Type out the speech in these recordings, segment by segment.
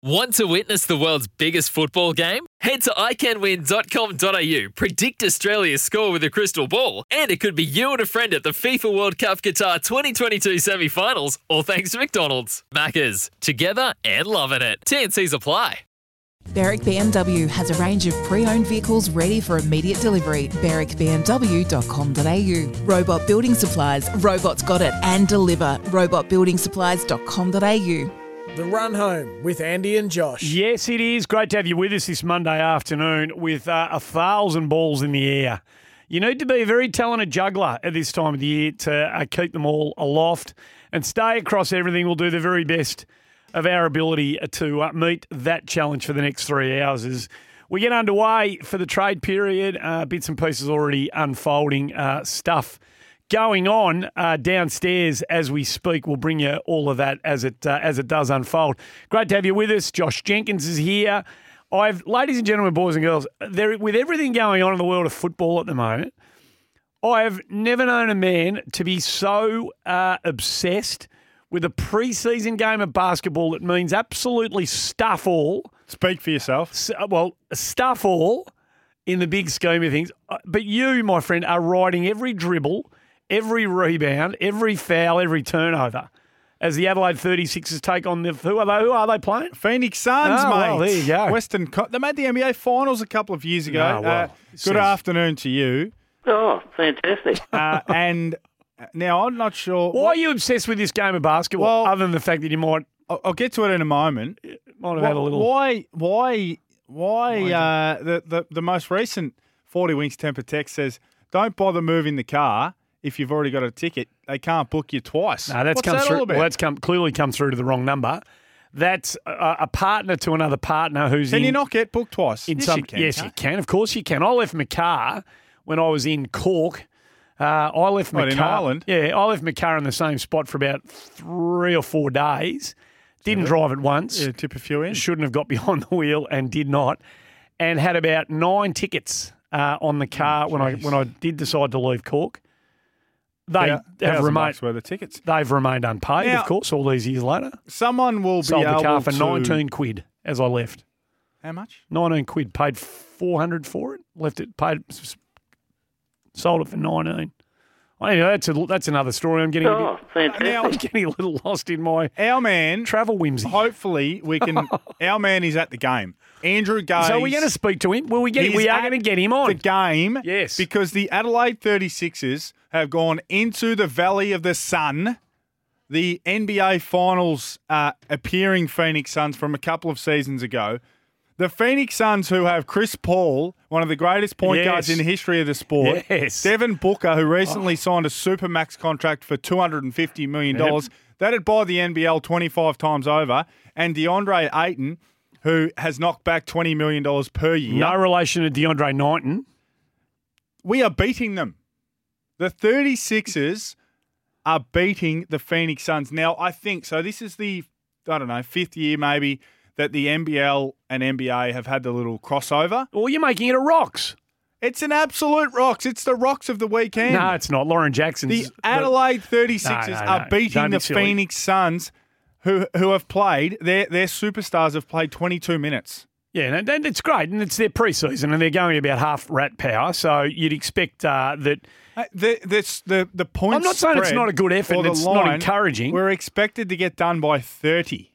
Want to witness the world's biggest football game? Head to iCanWin.com.au, predict Australia's score with a crystal ball, and it could be you and a friend at the FIFA World Cup Qatar 2022 semi finals, all thanks to McDonald's. Maccas, together and loving it. TNC's apply. Berwick BMW has a range of pre-owned vehicles ready for immediate delivery. BerwickBMW.com.au. Robot Building Supplies. Robots got it and deliver. RobotBuildingSupplies.com.au. The run home with Andy and Josh. Yes, it is. Great to have you with us this Monday afternoon with uh, a thousand balls in the air. You need to be a very talented juggler at this time of the year to uh, keep them all aloft and stay across everything. We'll do the very best of our ability to uh, meet that challenge for the next three hours as we get underway for the trade period. Uh, bits and pieces already unfolding uh, stuff going on uh, downstairs as we speak. We'll bring you all of that as it uh, as it does unfold. Great to have you with us. Josh Jenkins is here. I've, ladies and gentlemen, boys and girls, there with everything going on in the world of football at the moment, I have never known a man to be so uh, obsessed with a preseason game of basketball that means absolutely stuff all. Speak for yourself. S- well, stuff all in the big scheme of things. Uh, But you, my friend, are riding every dribble, every rebound, every foul, every turnover. As the Adelaide 36ers take on the who are they? Who are they playing? Phoenix Suns, Oh, mate. well, there you go. Western, Co- they made the NBA Finals a couple of years ago. Oh, well, Uh, good is- afternoon to you. Oh, fantastic. Uh, and now I'm not sure. Why are you obsessed with this game of basketball? Well- other than the fact that you might I'll, I'll get to it in a moment. might have had a little. Why? Why? Why? Uh, the, the the most recent Forty Winks temper text says, "Don't bother moving the car if you've already got a ticket. They can't book you twice." No, that's What's come that through. Well, that's come clearly come through to the wrong number. That's a, a partner to another partner who's Can in. you not get booked twice? In yes, some, you can. yes, can't you can. Of course, you can. I left my car when I was in Cork. Uh, I left my What, in. Ireland? Yeah, I left my car in the same spot for about three or four days. Didn't drive it once. Yeah, tip a few in. Shouldn't have got behind the wheel and did not. And had about nine tickets uh, on the car when I when I did decide to leave Cork. They Yeah, have remained. worth of tickets. They've remained unpaid, Now- of course, all these years later. Someone will Sold be the able car for to 19 quid as I left. How much? 19 quid, paid 400 for it, left it, paid, sold it for 19. Anyway, that's, a, that's another story. I'm getting, a Oh, bit, now I'm getting a little lost in my Our man. travel whimsy. Hopefully, we can. our man is at the game. Andrew Gaze. So we're going to speak to him. Will we, get, we are going to get him on. the game. Yes. Because the Adelaide 36ers have gone into the Valley of the Sun. The NBA Finals uh, appearing Phoenix Suns from a couple of seasons ago. The Phoenix Suns, who have Chris Paul, one of the greatest point guards in the history of the sport. Yes. Devin Booker, who recently signed a supermax contract for $250 million. Yep. That'd buy the NBL 25 times over. And DeAndre Ayton, who has knocked back $20 million per year. No relation to DeAndre Knighton. We are beating them. The 36ers are beating the Phoenix Suns. Now, I think so. This is the, I don't know, fifth year maybe that the NBL and NBA have had the little crossover. Well, you're making it a rocks. It's an absolute rocks. It's the rocks of the weekend. No, it's not. Lauren Jackson's. the Adelaide 36ers No, no, are beating the silly. Phoenix Suns who who have played, their their superstars have played 22 minutes. Yeah, and it's great, and it's their preseason, and they're going about half rat power. So you'd expect uh, that. Uh, The, this, the, the points I'm not saying it's not a good effort or and the it's not encouraging. We're expected to get done by 30.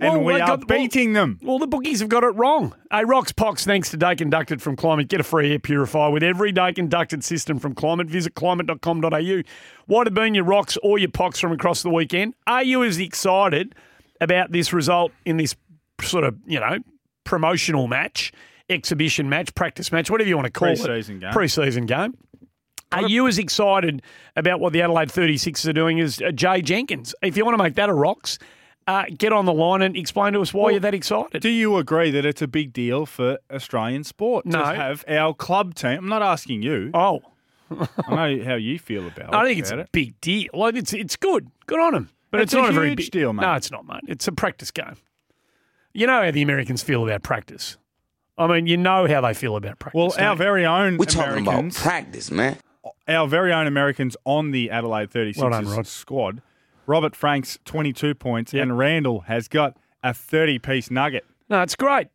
And Well, we are got- well- beating them. Well, the bookies have got it wrong. A Rocks Pox, thanks to Daikin ducted from Climate. Get a free air purifier with every Daikin ducted system from Climate. Visit climate.com.au. What have been your rocks or your pox from across the weekend? Are you as excited about this result in this sort of, you know, promotional match, exhibition match, practice match, whatever you want to call Pre-season it? game. Pre-season game. Are you as excited about what the Adelaide 36ers are doing as uh, Jay Jenkins? If you want to make that a rocks, uh, get on the line and explain to us why you're that excited. Do you agree that it's a big deal for Australian sport No. to have our club team? I'm not asking you. oh, I know how you feel about it. I think it's a it. big deal. Like it's it's good, good on them. But It's it's, a not a very huge big deal, mate. No, it's not, mate. It's a practice game. You know how the Americans feel about practice. I mean, you know how they feel about practice. Well, our you? very own We're talking about practice, man. our very own Americans on the Adelaide 36ers Well done, squad. Robert Franks 22 points Yep. and Randall has got a 30 piece nugget. No, it's great.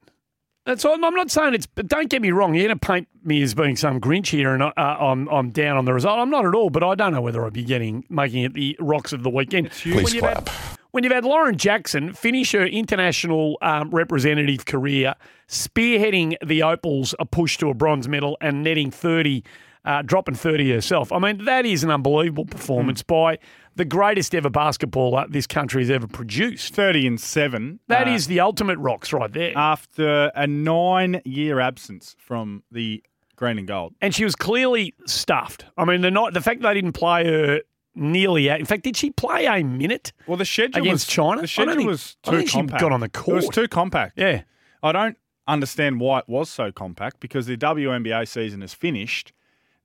That's all. I'm not saying it's. But don't get me wrong. You're going to paint me as being some Grinch here, and uh, I'm I'm down on the result. I'm not at all. But I don't know whether I'd be getting making it the rocks of the weekend. Please when you've clap. Had, when you've had Lauren Jackson finish her international um, representative career, spearheading the Opals a push to a bronze medal and netting 30, uh, dropping 30 herself. I mean, that is an unbelievable performance by the greatest ever basketballer this country has ever produced. 30 and 7. That uh, is the ultimate rocks right there. after a nine year absence from the green and gold. and she was clearly stuffed. I mean, the not the fact they didn't play her nearly out. In fact, did she play a minute? Well, the schedule Against was, China? I The schedule think- was I too think she compact. got on the court. It was too compact. Yeah. I don't understand why it was so compact because the WNBA season is finished.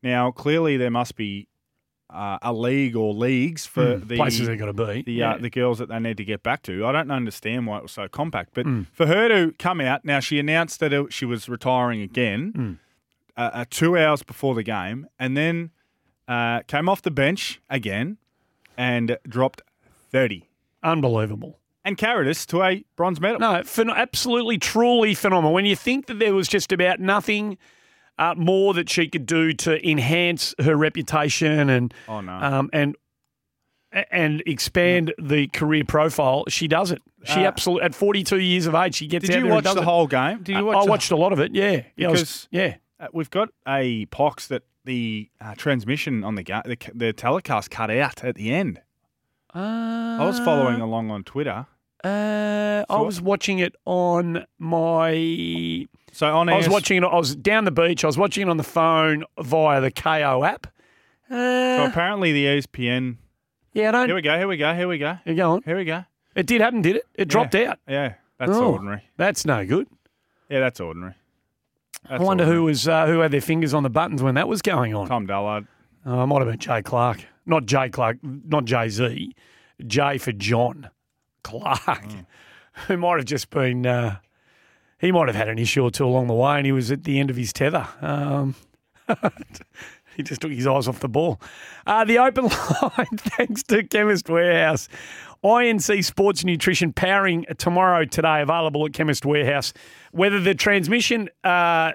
Now, clearly, there must be uh, a league or leagues for the Hmm. places they've got to be. the yeah. uh, the girls that they need to get back to. I don't understand why it was so compact, but Hmm. for her to come out now, she announced that it, she was retiring again uh, uh, two hours before the game, and then uh, came off the bench again and dropped thirty Unbelievable. and carried us to a bronze medal. No, phen- absolutely, truly phenomenal. When you think that there was just about nothing uh, more that she could do to enhance her reputation and Oh, no. um, and and expand the career profile, she does it. She Uh, absolutely at 42 years of age, she gets Did out you watch does the it. whole game? Did you I- watch? I watched a lot of it. Yeah, yeah, I was- Because- yeah. Uh, we've got a pox that the uh, transmission on the, ga- the the telecast cut out at the end. I was following along on Twitter. Uh, I So- was watching it on my. So on I was AS watching it. I was down the beach. I was watching it on the phone via the Kayo app. So Uh, apparently the ESPN. yeah, I don't. Here we go. Here we go. Here we go. you go on. Here we go. It did happen, did it? It dropped out. Yeah, that's Oh, ordinary. That's no good. Yeah, that's ordinary. That's I wonder who was uh, who had their fingers on the buttons when that was going on. Tom Dallard. Oh, it might have been Jay Clark, not Jay Clark, not Jay Z, J for John Clark, Hmm. who might have just been. Uh, he might have had an issue or two along the way, and he was at the end of his tether. Um, he just took his eyes off the ball. Uh, the open line, thanks to Chemist Warehouse. INC Sports Nutrition powering tomorrow, today, available at Chemist Warehouse. Whether the transmission uh,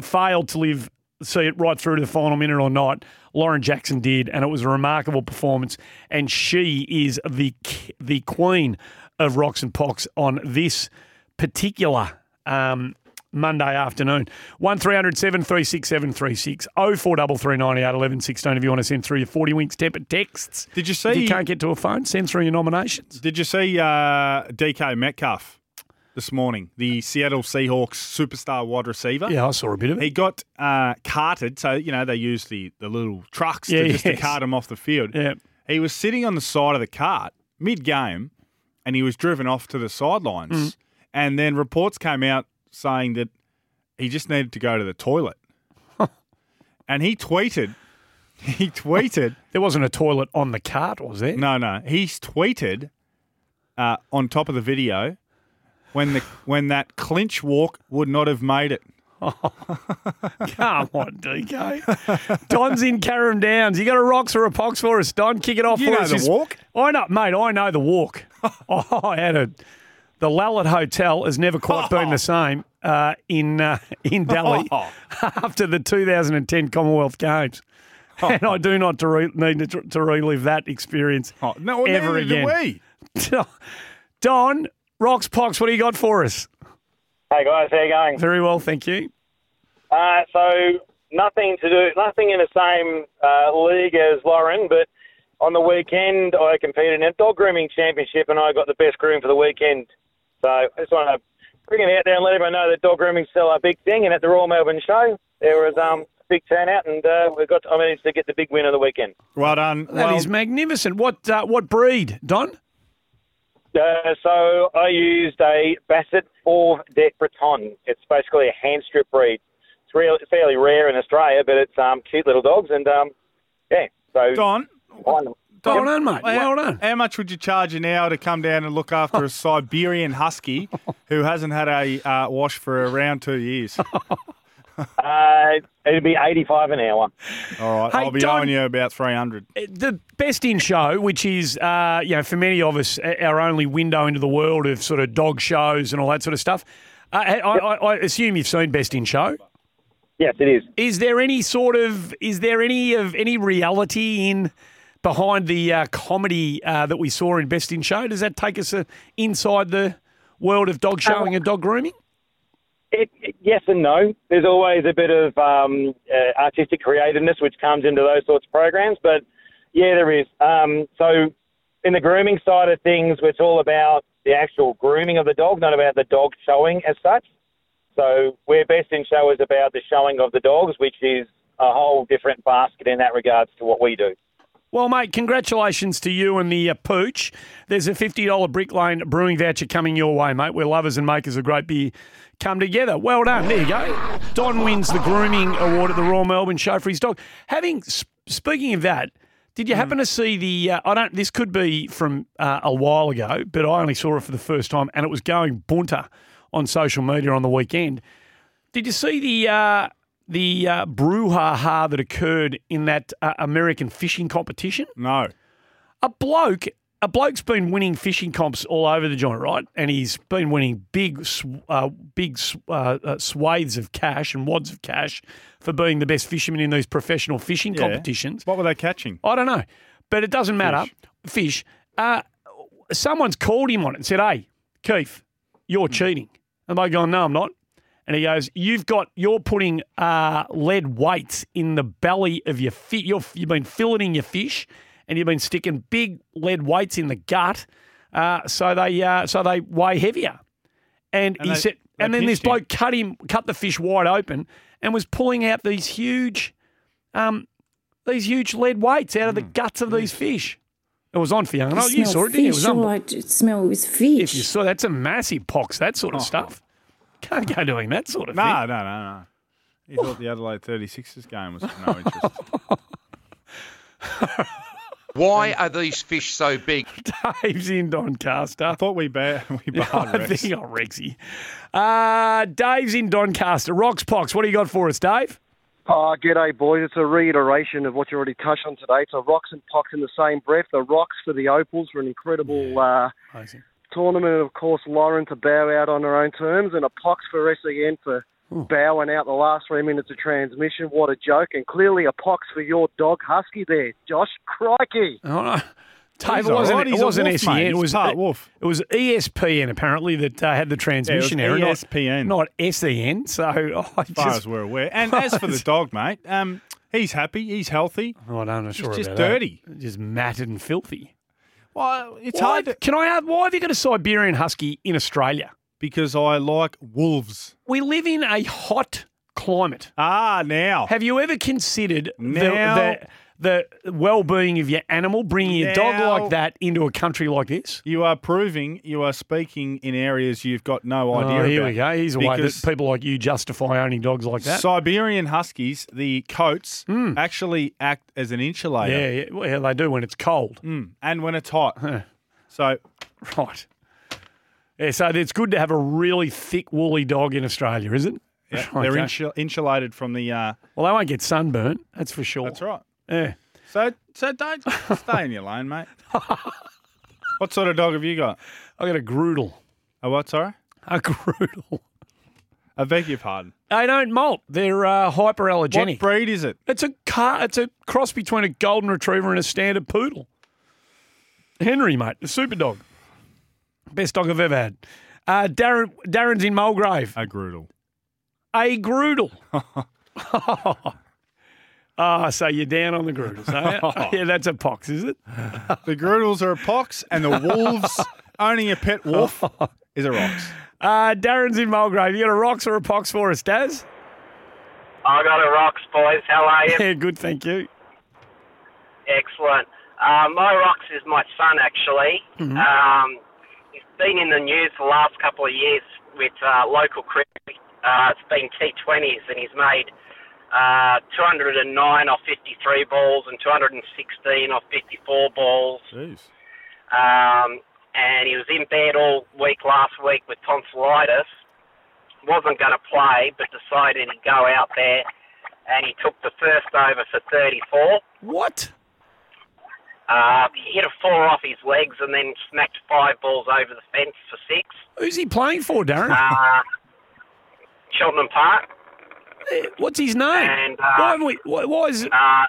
failed to live, see it right through to the final minute or not, Lauren Jackson did, and it was a remarkable performance. And she is the the queen of rocks and pox on this particular um, Monday afternoon. 1300 736 736 0433 98 11 16 if you want to send through your 40 winks tempered texts. Did you see? If you can't get to a phone, send through your nominations. Did you see uh, DK Metcalf this morning? The Seattle Seahawks superstar wide receiver. Yeah, I saw a bit of it. He got uh, carted, so you know they use the, the little trucks Yeah, to just to cart him off the field. Yeah. He was sitting on the side of the cart mid game, and he was driven off to the sidelines. Mm. And then reports came out saying that he just needed to go to the toilet. and he tweeted, he tweeted, There wasn't a toilet on the cart, was there? no, no, he's tweeted uh, on top of the video when the when that clinch walk would not have made it. Come on, DK. Don's in Carrum Downs. You got a rocks or a pox for us, Don? Kick it off You for know us. the walk? I know, mate. I know the walk. oh, I had a. The Lalit Hotel has never quite been the same uh, in uh, in Delhi Oh. after the 2010 Commonwealth Games, and I do not to re- need to, to relive that experience Oh, no, ever neither did again. we. Don, rocks, pox. What do you got for us? Hey guys, how you going? Very well, thank you. Uh, so nothing to do, nothing in the same uh, league as Lauren, but on the weekend I competed in a dog grooming championship and I got the best groom for the weekend. So I just want to bring it out there and let everyone know that dog grooming's still a big thing. And at the Royal Melbourne Show, there was um, a big turnout, and uh, we got I managed to get the big win of the weekend. Well done. That is well, magnificent. What uh, what breed, Don? Uh, so I used a Basset Fauve de Bretagne. It's basically a hand strip breed. It's real, fairly rare in Australia, but it's um, cute little dogs, and um, yeah. So Don, Fine. Well done, mate. how, Well done. How much would you charge an hour to come down and look after a Siberian husky who hasn't had a uh, wash for around two years? Uh, it'd be 85 an hour. All right, Hey, I'll be Don- owing you about 300. the best in show, which is, uh, you know, for many of us, uh, our only window into the world of sort of dog shows and all that sort of stuff. Uh, I, I, I assume you've seen Best in Show. Yes, it is. Is there any sort of, is there any of any reality in behind the uh, comedy uh, that we saw in Best in Show? Does that take us uh, inside the world of dog showing and dog grooming? It, it- yes and no. There's always a bit of um, uh, artistic creativeness which comes into those sorts of programs, but yeah, there is. Um, so, in the grooming side of things, it's all about the actual grooming of the dog, not about the dog showing as such. So, where Best in Show is about the showing of the dogs, which is a whole different basket in that regards to what we do. Well, mate, congratulations to you and the uh, pooch. There's a $50 Brick Lane brewing voucher coming your way, mate, where lovers and makers of great beer come together. Well done. There you go. Don wins the grooming award at the Royal Melbourne Show for his dog. Having Speaking of that, did you happen to see the? Uh, I don't. This could be from uh, a while ago, but I only saw it for the first time, and it was going bunter on social media on the weekend. Did you see the uh, the uh, brouhaha that occurred in that uh, American fishing competition? No. a bloke a bloke's been winning fishing comps all over the joint, right? And he's been winning big, uh, big uh, uh, swathes of cash and wads of cash for being the best fisherman in these professional fishing Yeah. competitions. What were they catching? I don't know, but it doesn't matter. Fish. Uh, someone's called him on it and said, "Hey, Keith, you're cheating." And they going, "No, I'm not." And he goes, "You've got you're putting uh, lead weights in the belly of your fish. You've been filleting your fish, and you've been sticking big lead weights in the gut, uh, so they uh, so they weigh heavier." And, And he they- said, they and then this pinched him. bloke cut him, cut the fish wide open, and was pulling out these huge, um, these huge lead weights out of the Hmm. guts of these fish. It was on Fiona. young. Oh, you smell saw it, didn't you? It was all on. I just smell is fish. If you saw, that's a massive pox. That Oh. sort of stuff. Can't go doing that sort of No, thing. no, no, no. He thought the Adelaide 36ers game was of no interest. Why are these fish so big? Dave's in Doncaster. I thought we ba- we barred I Rex. think oh, Rexy. Uh, Dave's in Doncaster. Rocks Pox, what do you got for us, Dave? Oh, g'day, boys. It's a reiteration of what you already touched on today. So rocks and pox in the same breath. The rocks for the Opals were an incredible uh, Amazing. Tournament. Of course, Lauren to bow out on her own terms. And a pox for SEN for bowing out the last three minutes of transmission. What a joke. And clearly a pox for your dog Husky there. Josh, crikey. Oh, no. Dave, it wasn't, right. it He's a wasn't wolf, SEN. mate. It was, part it, wolf. it was ESPN, apparently, that uh, had the transmission Yeah, it error. was ESPN. Not, not SEN. So I as far just, as we're aware. And as for the dog, mate, um, he's happy. He's healthy. Oh, I'm not sure just about that. dirty. Just matted and filthy. Well, it's Why, hard to, can I have, why have you got a Siberian Husky in Australia? because I like wolves. We live in a hot climate. Ah, now. Have you ever considered the, Now- the, the well-being of your animal, bringing a dog Now- like that into a country like this? You are proving you are speaking in areas you've got no idea Oh, here about. we go. Here's a way that Because people like you justify owning dogs like that. Siberian Huskies, the coats actually act as an insulator. yeah, yeah, well, they do when it's cold. Mm, and when it's hot. so Right. Yeah, so it's good to have a really thick, woolly dog in Australia, is it? yeah, they're insul- insulated from the. Uh, well, they won't get sunburnt, that's for sure. that's right. Yeah. So so don't stay in your lane, mate. what sort of dog have you got? I got a Groodle. A what? Sorry, A Groodle. I beg your pardon. They don't molt. They're uh, hyperallergenic. What breed is it? It's a car. It's a cross between a golden retriever and a standard poodle. Henry, mate, the super dog, best dog I've ever had. Uh, Darren, Darren's in Mulgrave. A Groodle. A Groodle. Ah, so you're down on the Groodles, are you? yeah, that's a pox, is it? The Groodles are a pox, and the wolves owning a pet wolf is a rocks. Uh, Darren's in Mulgrave. You got a rocks or a pox for us, Daz? I got a rocks, boys. How are you? Yeah, good, thank you. Excellent. Uh, my rocks is my son, actually. Um, he's been in the news the last couple of years with uh, local cricket. Uh, it's been T20s, and he's made uh, 209 off 53 balls and 216 off 54 balls. Jeez. Um, and he was in bed all week last week with tonsillitis. wasn't going to play, but decided he'd go out there, and he took the first over for 34. What? Uh, he hit a four off his legs and then smacked five balls over the fence for six. Who's he playing for, Darren? Uh, Cheltenham Park. What's his name? And, uh, why, haven't we, why, why is it? Uh,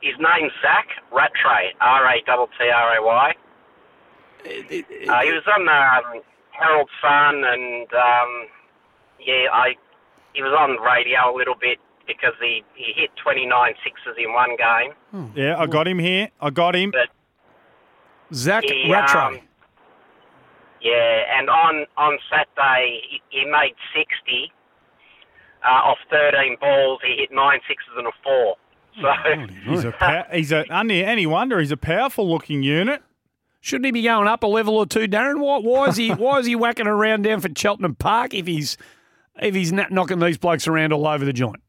his name's Zach Rattray, R A T T R A Y. Uh, he was on um, Herald Sun, and um, yeah, I he was on radio a little bit because he, he hit 29 sixes in one game. Yeah, I got him here. I got him. But Zach he, Rattray. um, yeah, and on on Saturday he, he made 60 uh, off 13 balls. He hit nine sixes and a four. So He's a pa- he's a any any wonder he's a powerful looking unit. Shouldn't he be going up a level or two, Darren? Why, why is he why is he whacking around down for Cheltenham Park if he's if he's not knocking these blokes around all over the joint?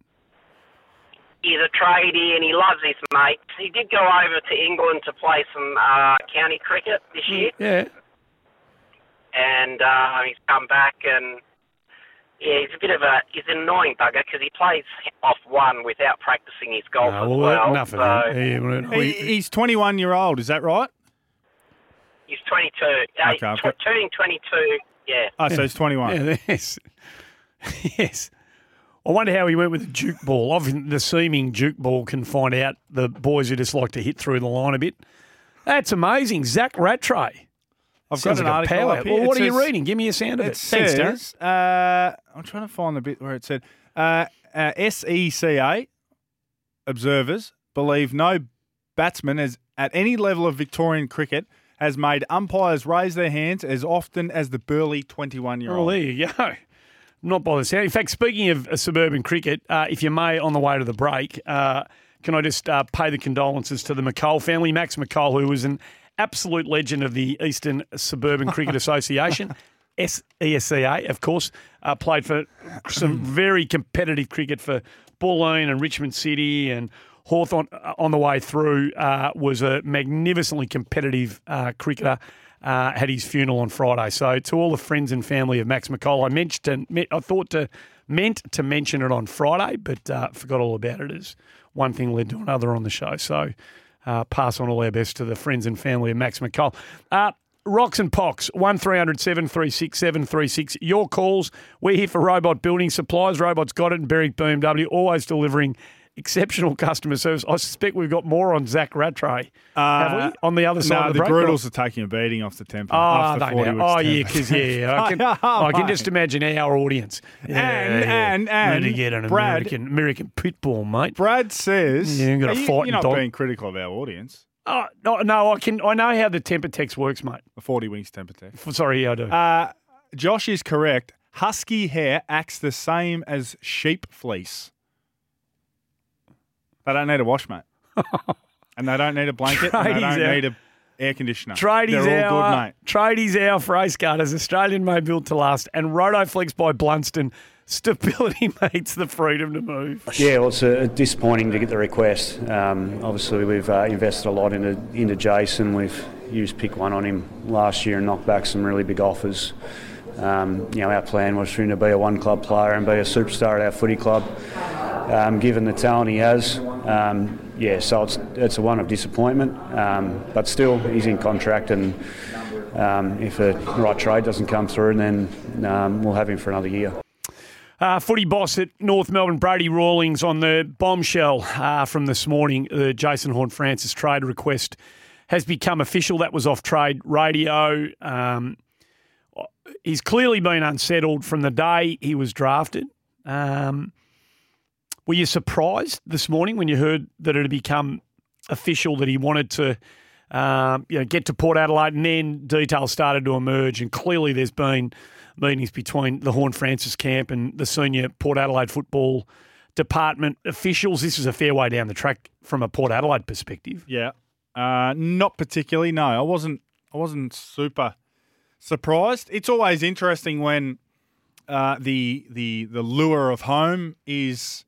he's a tradie and he loves his mates. He did go over to England to play some uh, county cricket this year, Yeah. and uh, he's come back and yeah, he's a bit of a he's an annoying bugger because he plays off one without practicing his golf as well, well. enough so that. Yeah, well, He, he's 21 year old. Is that right? He's 22. Uh, Okay, I've tw- got- turning 22. Yeah. Oh, so he's 21. Yeah, yes. yes. I wonder how he went with the Duke ball. Often the seeming Duke ball can find out the boys who just like to hit through the line a bit. That's amazing. Zach Rattray. I've Sounds got an like article up here. Well, It what are you reading? Give me a sound of it. It Thanks, Darren. uh, I'm trying to find the bit where it said uh, uh, SECA observers believe no batsman has, at any level of Victorian cricket has made umpires raise their hands as often as the burly 21 year old. Well, there you go. Not by the sound. In fact, speaking of uh, suburban cricket, uh, if you may, on the way to the break, uh, can I just uh, pay the condolences to the McCall family? Max McCall, who was an absolute legend of the Eastern Suburban Cricket Association, SESCA, of course, uh, played for some very competitive cricket for Bulleen and Richmond City and Hawthorn on the way through, uh, was a magnificently competitive uh, cricketer uh, had his funeral on Friday. So to all the friends and family of Max McCall, I mentioned, I thought to meant to mention it on Friday, but uh, forgot all about it as one thing led to another on the show. So uh, pass on all our best to the friends and family of Max McCall. Uh, Rocks and Pox, 1300 736 736. Your calls. We're here for Robot Building Supplies. Robot's got it in Berwick BMW, always delivering exceptional customer service. I suspect we've got more on Zach Rattray, have we? On the other side Uh, no, of the the? Brutals are taking a beating off the temper. Oh, off the they 40 now. weeks Oh, yeah, because yeah, I can, I can just imagine our audience. Yeah, And- and- and Need to get an Brad- American American pit bull, mate. Brad says, Yeah, you got a Are you, fighting You're not dog. being critical of our audience. Oh, no, no, I can. I know how the temper text works, mate. The 40 winks temper text. Sorry, yeah, I do. Uh, Josh is correct. Husky hair acts the same as sheep fleece. They don't need a wash, mate. and they don't need a blanket. and they don't out. need a air conditioner. Tradies They're all hour, good, mate. Tradies hour for race guarders, Australian made built to last, and Rotoflex by Blundstone. Stability meets the freedom to move. Yeah, well, it's uh, disappointing to get the request. Um, obviously, we've uh, invested a lot into, into Jason. We've used pick one on him last year and knocked back some really big offers. Um, you know, our plan was for him to be a one club player and be a superstar at our footy club. Um, given the talent he has, um, yeah, so it's it's a one of disappointment. Um, but still, he's in contract, and um, if a right trade doesn't come through, then um, we'll have him for another year. Uh, footy boss at North Melbourne, Brady Rawlings, on the bombshell uh, from this morning. The Jason Horne-Francis trade request has become official. That was off trade radio. Um, he's clearly been unsettled from the day he was drafted. Um, were you surprised this morning when you heard that it had become official that he wanted to um, you know, get to Port Adelaide and then details started to emerge and clearly there's been meetings between the Horne-Francis camp and the senior Port Adelaide football department officials. This is a fair way down the track from a Port Adelaide perspective. Yeah. Uh, not particularly. No, I wasn't. I wasn't super surprised. It's always interesting when uh, the the the lure of home is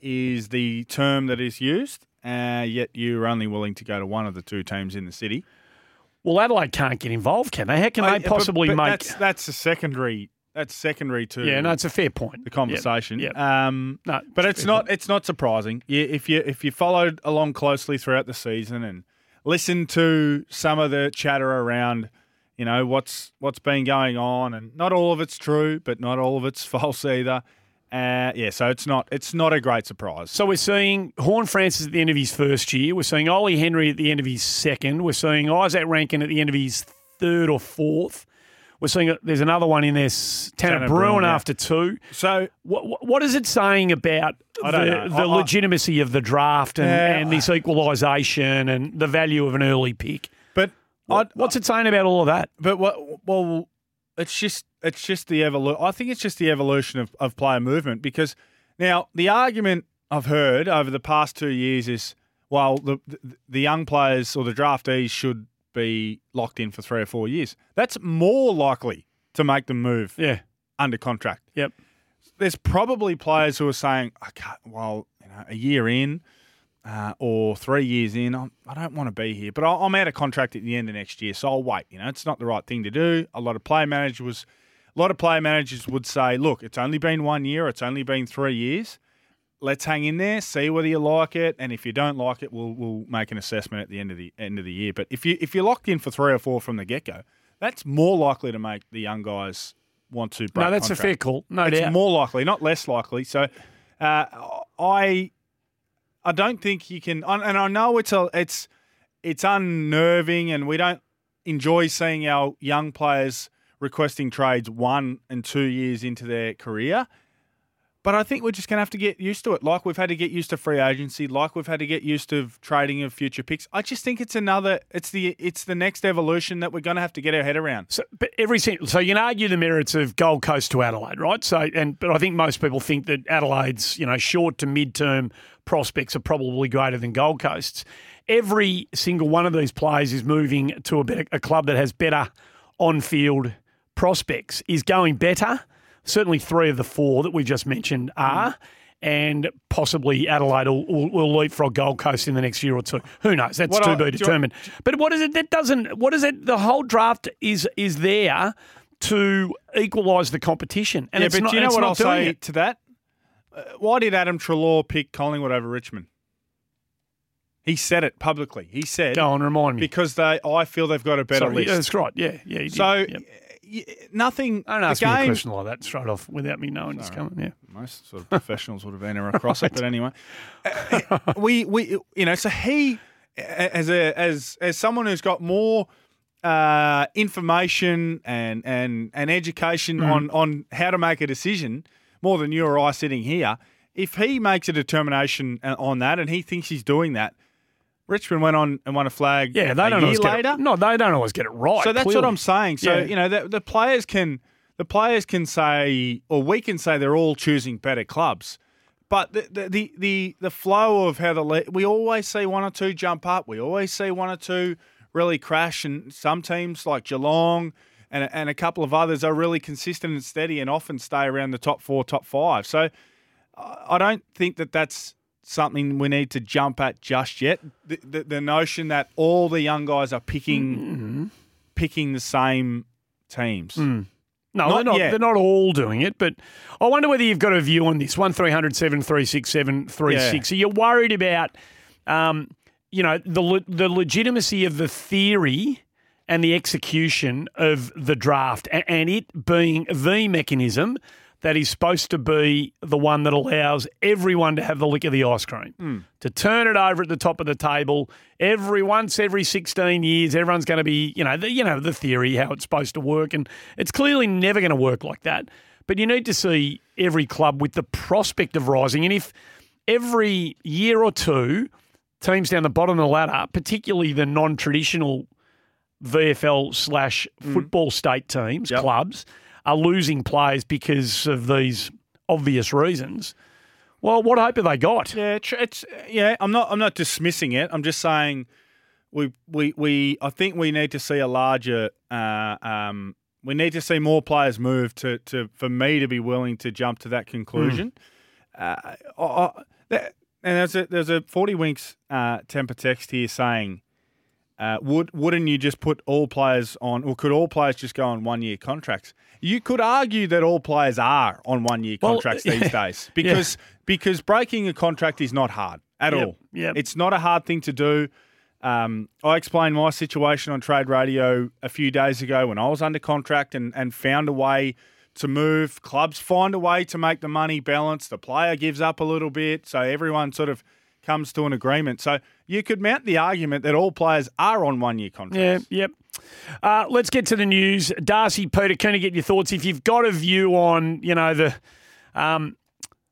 is the term that is used. Uh, yet you're only willing to go to one of the two teams in the city. Well, Adelaide can't get involved, can they? How can they possibly but make? that's that's a secondary that's secondary to Yeah, no, it's a fair point. the conversation. Yep. Um, No, but it's it's not it's not surprising. You, if you if you followed along closely throughout the season and listened to some of the chatter around, you know what's what's been going on, and not all of it's true, but not all of it's false either. Uh, yeah, so it's not it's not a great surprise. So we're seeing Horne-Francis at the end of his first year. We're seeing Ollie Henry at the end of his second. We're seeing Isaac Rankine at the end of his third or fourth. We're seeing there's another one in there, Tanner, Tanner Bruhn, Bruhn, yeah. after two. So What, what- is it saying about the, the I- I- legitimacy of the draft and, Yeah, and this equalisation and the value of an early pick? I- what's it saying about all of that? But what? Well, it's just it's just the evolution. I think it's just the evolution of, of player movement because now the argument I've heard over the past two years is well the the, the young players or the draftees should be locked in for three or four years. That's more likely to make them move Yeah. under contract. Yep. There's probably players who are saying, I can't, well, you know, a year in uh, or three years in, I'm, I don't want to be here, but I'll, I'm out of contract at the end of next year, so I'll wait. You know, it's not the right thing to do. A lot of player managers was, a lot of player managers would say, look, it's only been one year, it's only been three years. Let's hang in there, see whether you like it, and if you don't like it, we'll we'll make an assessment at the end of the end of the year. But if you if you're locked in for three or four from the get go, that's more likely to make the young guys want to. Break No, that's a fair call. No it's doubt. more likely, not less likely. So, uh, I, I don't think you can. And I know it's a, it's, it's unnerving, and we don't enjoy seeing our young players requesting trades one and two years into their career. But I think we're just going to have to get used to it, like we've had to get used to free agency, like we've had to get used to trading of future picks. I just think it's another, it's the, it's the next evolution that we're going to have to get our head around. So, but every so you can argue the merits of Gold Coast to Adelaide, right? So, and but I think most people think that Adelaide's, you know, short to mid-term prospects are probably greater than Gold Coast's. Every single one of these players is moving to a better, a club that has better on-field prospects. Is going better. Certainly, three of the four that we just mentioned are. And possibly Adelaide will, will, will leapfrog Gold Coast in the next year or two. Who knows? That's What to I- be determined. But what is it that doesn't? What is it? The whole draft is is there to equalise the competition, and yeah, it's but not. do you know what I'll say it. to that? Uh, why did Adam Treloar pick Collingwood over Richmond? He said it publicly. He said Go on, remind me. because they, I feel they've got a better Sorry, list. That's right. Yeah, yeah. so Yep. Y- nothing. don't the ask me a question like that straight off without me knowing it's coming. Yeah. Most sort of professionals would have been across it, but anyway, Uh, we we you know so he as a as as someone who's got more uh, information and and and education Mm. on on how to make a decision more than you or I sitting here. If he makes a determination uh, on that and he thinks he's doing that, Richmond went on and won a flag. Yeah, they a don't year always get it. No, they don't always get it right. So that's clearly. what I'm saying. So Yeah. you know, the, the players can the players can say, or we can say, they're all choosing better clubs. But the the the the, the flow of how the le- we always see one or two jump up. We always see one or two really crash, and some teams like Geelong and and a couple of others are really consistent and steady, and often stay around the top four, top five. So I don't think that that's something we need to jump at just yet. The, the, the notion that all the young guys are picking picking the same teams. No, Not they're not. yet. They're not all doing it, but I wonder whether you've got a view on this. One 736 Are you worried about, um, you know, the le- the legitimacy of the theory and the execution of the draft, and, and it being the mechanism that is supposed to be the one that allows everyone to have the lick of the ice cream, hmm. to turn it over at the top of the table every once every 16 years. Everyone's going to be, you know, the, you know the theory how it's supposed to work, and it's clearly never going to work like that. But you need to see every club with the prospect of rising, and if every year or two teams down the bottom of the ladder, particularly the non-traditional VFL slash hmm. football state teams, Yep. clubs, are losing players because of these obvious reasons. Well, what hope have they got? Yeah, it's yeah. I'm not. I'm not dismissing it. I'm just saying we we we. I think we need to see a larger. Uh, um, we need to see more players move to to for me to be willing to jump to that conclusion. Uh, I, I, that, and there's a there's a forty winks uh, temper text here saying. Uh, would wouldn't you just put all players on, or could all players just go on one year contracts? You could argue that all players are on one year Well, contracts yeah. these days because because breaking a contract is not hard at Yep, all. yep. It's not a hard thing to do. Um, I explained my situation on trade radio a few days ago when I was under contract and, and found a way to move. Clubs find a way to make the money balance. The player gives up a little bit, so everyone sort of comes to an agreement. So you could mount the argument that all players are on one year contracts. Yeah, yep. Uh, let's get to the news. Darcy, Peter, can I get your thoughts? If you've got a view on, you know, the um,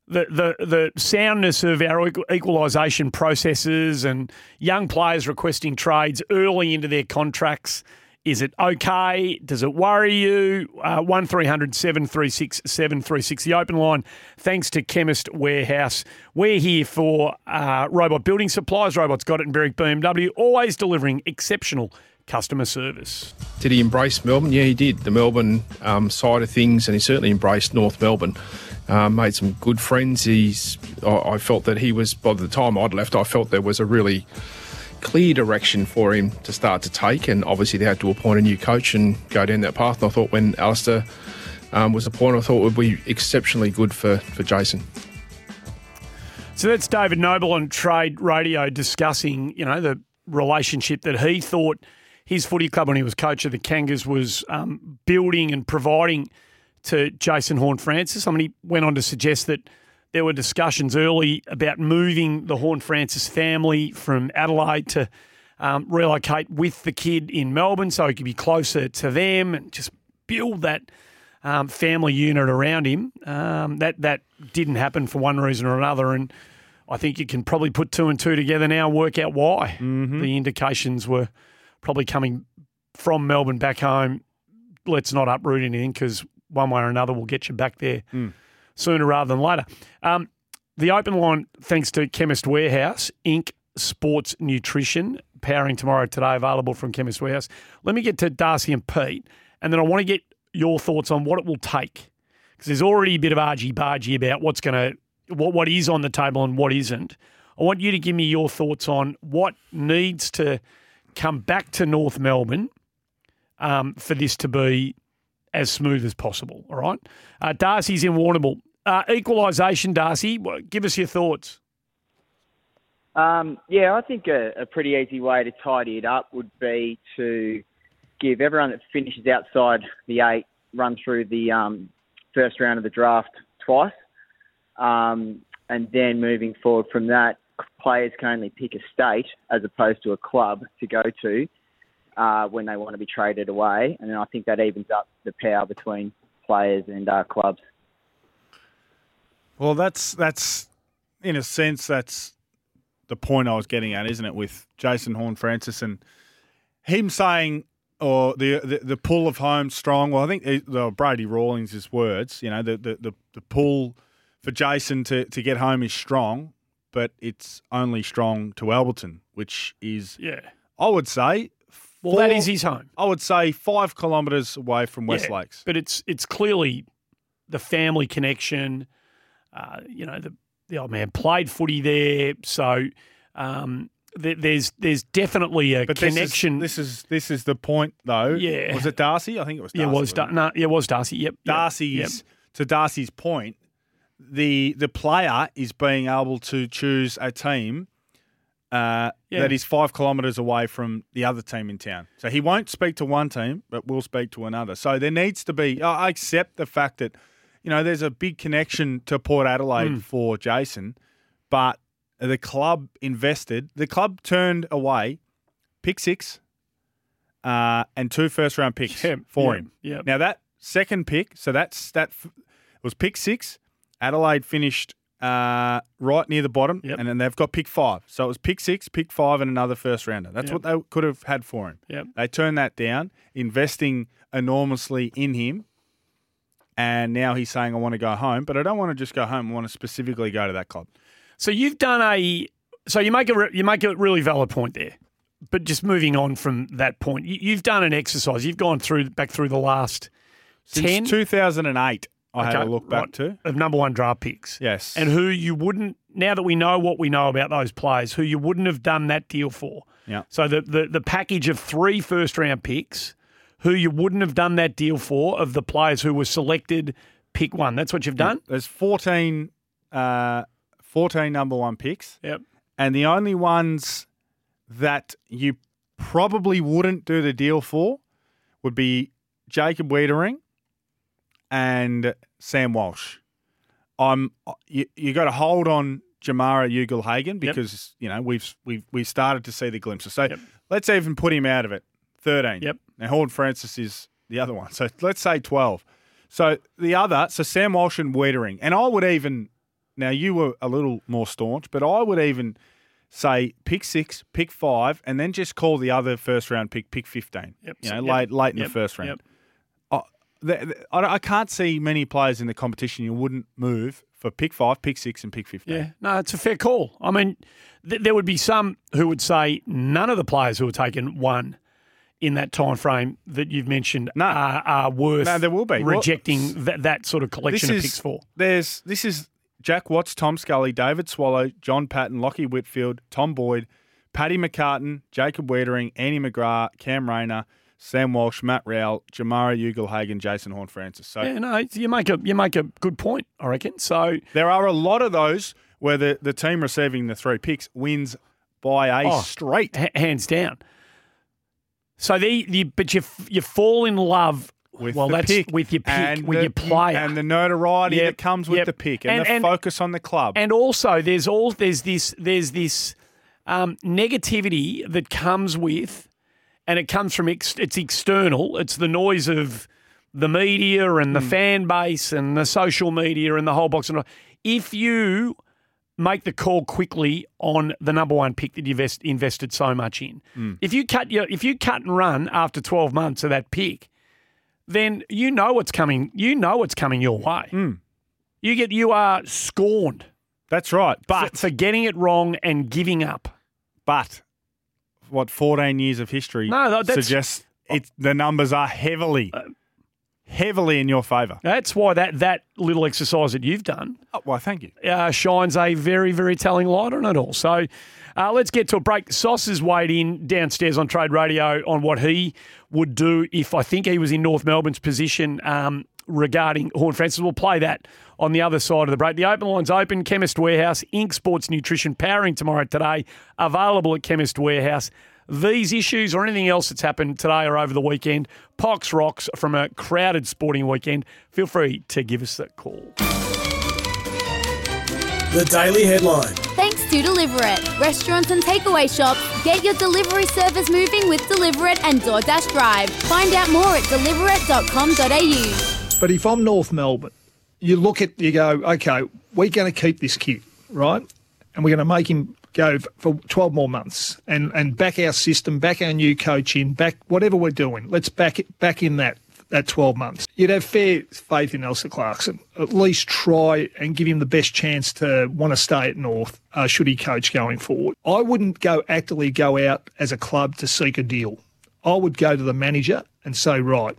the, the the soundness of our equalisation processes and young players requesting trades early into their contracts. Is it okay? Does it worry you? Uh, 1300 736 736, the open line. Thanks to Chemist Warehouse. We're here for uh, Robot Building Supplies. Robots got it in Berwick BMW, always delivering exceptional customer service. Did he embrace Melbourne? Yeah, he did. The Melbourne um, side of things, and he certainly embraced North Melbourne. Um, made some good friends. He's. I, I felt that he was. By the time I'd left, I felt there was a really clear direction for him to start to take, and obviously they had to appoint a new coach and go down that path. And I thought when Alistair um, was appointed, I thought it would be exceptionally good for for Jason. So that's David Noble on Trade Radio discussing, you know, the relationship that he thought his footy club when he was coach of the Kangas was um, building and providing to Jason Horne-Francis. I mean, he went on to suggest that there were discussions early about moving the Horne-Francis family from Adelaide to um, relocate with the kid in Melbourne so he could be closer to them and just build that um, family unit around him. Um, that that didn't happen for one reason or another, and I think you can probably put two and two together now and work out why. The indications were probably coming from Melbourne back home. Let's not uproot anything because one way or another we'll get you back there sooner rather than later. Um, the open line, thanks to Chemist Warehouse, Inc. Sports Nutrition, powering tomorrow today, available from Chemist Warehouse. Let me get to Darcy and Pete, and then I want to get your thoughts on what it will take because there's already a bit of argy bargy about what's going to what what is on the table and what isn't. I want you to give me your thoughts on what needs to come back to North Melbourne um, for this to be as smooth as possible. All right, uh, Darcy's in Warrnambool. Uh, equalisation, Darcy. Give us your thoughts. Um, yeah, I think a, a pretty easy way to tidy it up would be to give everyone that finishes outside the eight run through the um, first round of the draft twice. Um, and then moving forward from that, players can only pick a state as opposed to a club to go to uh, when they want to be traded away. And I think that evens up the power between players and uh, clubs. Well, that's that's in a sense that's the point I was getting at, isn't it? With Jason Horne-Francis and him saying, or the the, the pull of home strong. Well, I think the, the Brady Rawlings' words. You know, the, the the the pull for Jason to to get home is strong, but it's only strong to Alberton, which is Yeah. I would say. Well, that is his home. I would say five kilometres away from West Yeah, Lakes. But it's it's clearly the family connection. Uh, you know, the the old man played footy there, so um, there, there's there's definitely a But this is- connection. This is, this is the point, though. Yeah. Was it Darcy? I think it was. yeah, it was Dar- no, yeah, it was Darcy. Yep, yep, Darcy's yep. to Darcy's point, the the player is being able to choose a team uh, Yeah. that is five kilometres away from the other team in town. So he won't speak to one team, but will speak to another. So there needs to be. I accept the fact that you know there's a big connection to Port Adelaide Mm. for Jason, but the club invested. The club turned away pick six uh, and two first round picks Yeah, for yeah, him. yeah. Now that second pick, so that's that f- was pick six. Adelaide finished uh, right near the bottom, and then they've got pick five. So it was pick six, pick five, and another first rounder. That's Yep. what they could have had for him. Yep. They turned that down, investing enormously in him. And now he's saying, I want to go home, but I don't want to just go home. I want to specifically go to that club. So you've done a so you make a re- you make a really valid point there, but just moving on from that point, you, you've done an exercise. You've gone through back through the last Since ten 2008, I had a look back right, to. of number one draft picks. Yes. and who you wouldn't now that we know what we know about those players, who you wouldn't have done that deal for. Yeah. So the the, the package of three first round picks who you wouldn't have done that deal for of the players who were selected. Pick one. That's what you've done. There's 14, uh, 14 number one picks. Yep. And the only ones that you probably wouldn't do the deal for would be Jacob Weitering and Sam Walsh. I'm uh, you, you got to hold on Jamarra Ugle-Hagan because you know we've we've we started to see the glimpses. So let's even put him out of it. Thirteen. Yep. Now Horne-Francis is the other one. So let's say twelve. So the other, so Sam Walsh and Weitering, and I would even now you were a little more staunch, but I would even say pick six, pick five, and then just call the other first round pick pick fifteen. Yep. You know, Yep. late late in Yep. the first round. I, the- the- I I can't see many players in the competition you wouldn't move for pick five, pick six, and pick fifteen. Yeah, no, it's a fair call. I mean, th- there would be some who would say none of the players who were taken one in that time frame that you've mentioned are, are worth No, there will be. Well, rejecting that, that sort of collection This of is- picks for. There's this is Jack Watts, Tom Scully, David Swallow, John Patton, Lachie Whitfield, Tom Boyd, Paddy McCartan, Jacob Weitering, Andy McGrath, Cam Rayner, Sam Walsh, Matt Rowell, Jamarra Ugle-Hagan, Jason Horne-Francis. So Yeah, no, you make a you make a good point. I reckon. So there are a lot of those where the, the team receiving the three picks wins by a Oh, straight. h- hands down. So the, the but you you fall in love with well the that's pick with your pick and with the- your player and the notoriety Yep, that comes with yep. the pick and, And- the and- focus on the club. And also, there's all there's this there's this um, negativity that comes with, and it comes from ex, it's external. It's the noise of the media and the hmm. fan base and the social media and the whole box. And all. if you make the call quickly on the number one pick that you've invested so much in, hmm. if you cut your if you cut and run after twelve months of that pick, then you know what's coming. You know what's coming your way. Hmm. You get you are scorned. That's right. But for getting it wrong and giving up. But what 14 years of history No, suggests it, the numbers are heavily, heavily in your favour. That's why that that little exercise that you've done Oh, well, thank you. uh, shines a very, very telling light on it all. So uh, let's get to a break. Sauce has weighed in downstairs on Trade Radio on what he would do if I think he was in North Melbourne's position um, regarding Horne-Francis. We'll play that on the other side of the break. The open line's open. Chemist Warehouse, Inc. Sports Nutrition, powering tomorrow today. Available at Chemist Warehouse. These issues or anything else that's happened today or over the weekend, Pox Rocks from a crowded sporting weekend, feel free to give us a call. The Daily Headline. Thanks to Deliver It. Restaurants and takeaway shops, get your delivery service moving with Deliver It and DoorDash Drive. Find out more at deliverit.com.au. But if I'm North Melbourne, you look at you go, okay, we're going to keep this kid, right? And we're going to make him go for 12 more months and, and back our system, back our new coach in, back whatever we're doing. Let's back it back in that that 12 months. You'd have fair faith in Elsa Clarkson. At least try and give him the best chance to want to stay at North, uh, should he coach going forward. I wouldn't go actively go out as a club to seek a deal. I would go to the manager and say, right,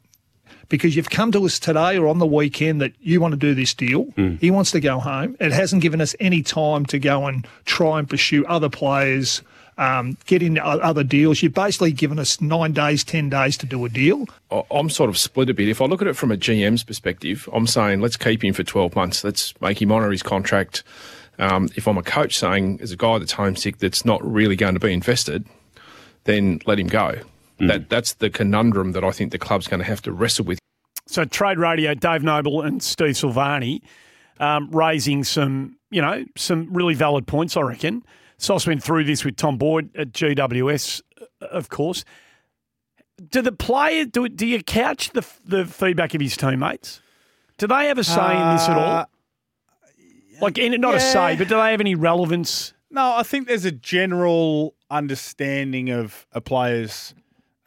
because you've come to us today or on the weekend that you want to do this deal. He wants to go home. It hasn't given us any time to go and try and pursue other players, um, get in other deals. You've basically given us nine days, 10 days to do a deal. I'm sort of split a bit. If I look at it from a GM's perspective, I'm saying let's keep him for 12 months. Let's make him honour his contract. Um, if I'm a coach saying, as a guy that's homesick that's not really going to be invested, then let him go. That That's the conundrum that I think the club's going to have to wrestle with. So Trade Radio, Dave Noble and Steve Silvagni um, raising some, you know, some really valid points, I reckon. Sauce went through this with Tom Boyd at GWS, uh, of course. Do the player do do you couch the the feedback of his teammates? Do they have a say in this at all? Uh, Like, in, not a say, but do they have any relevance? No, I think there's a general understanding of a player's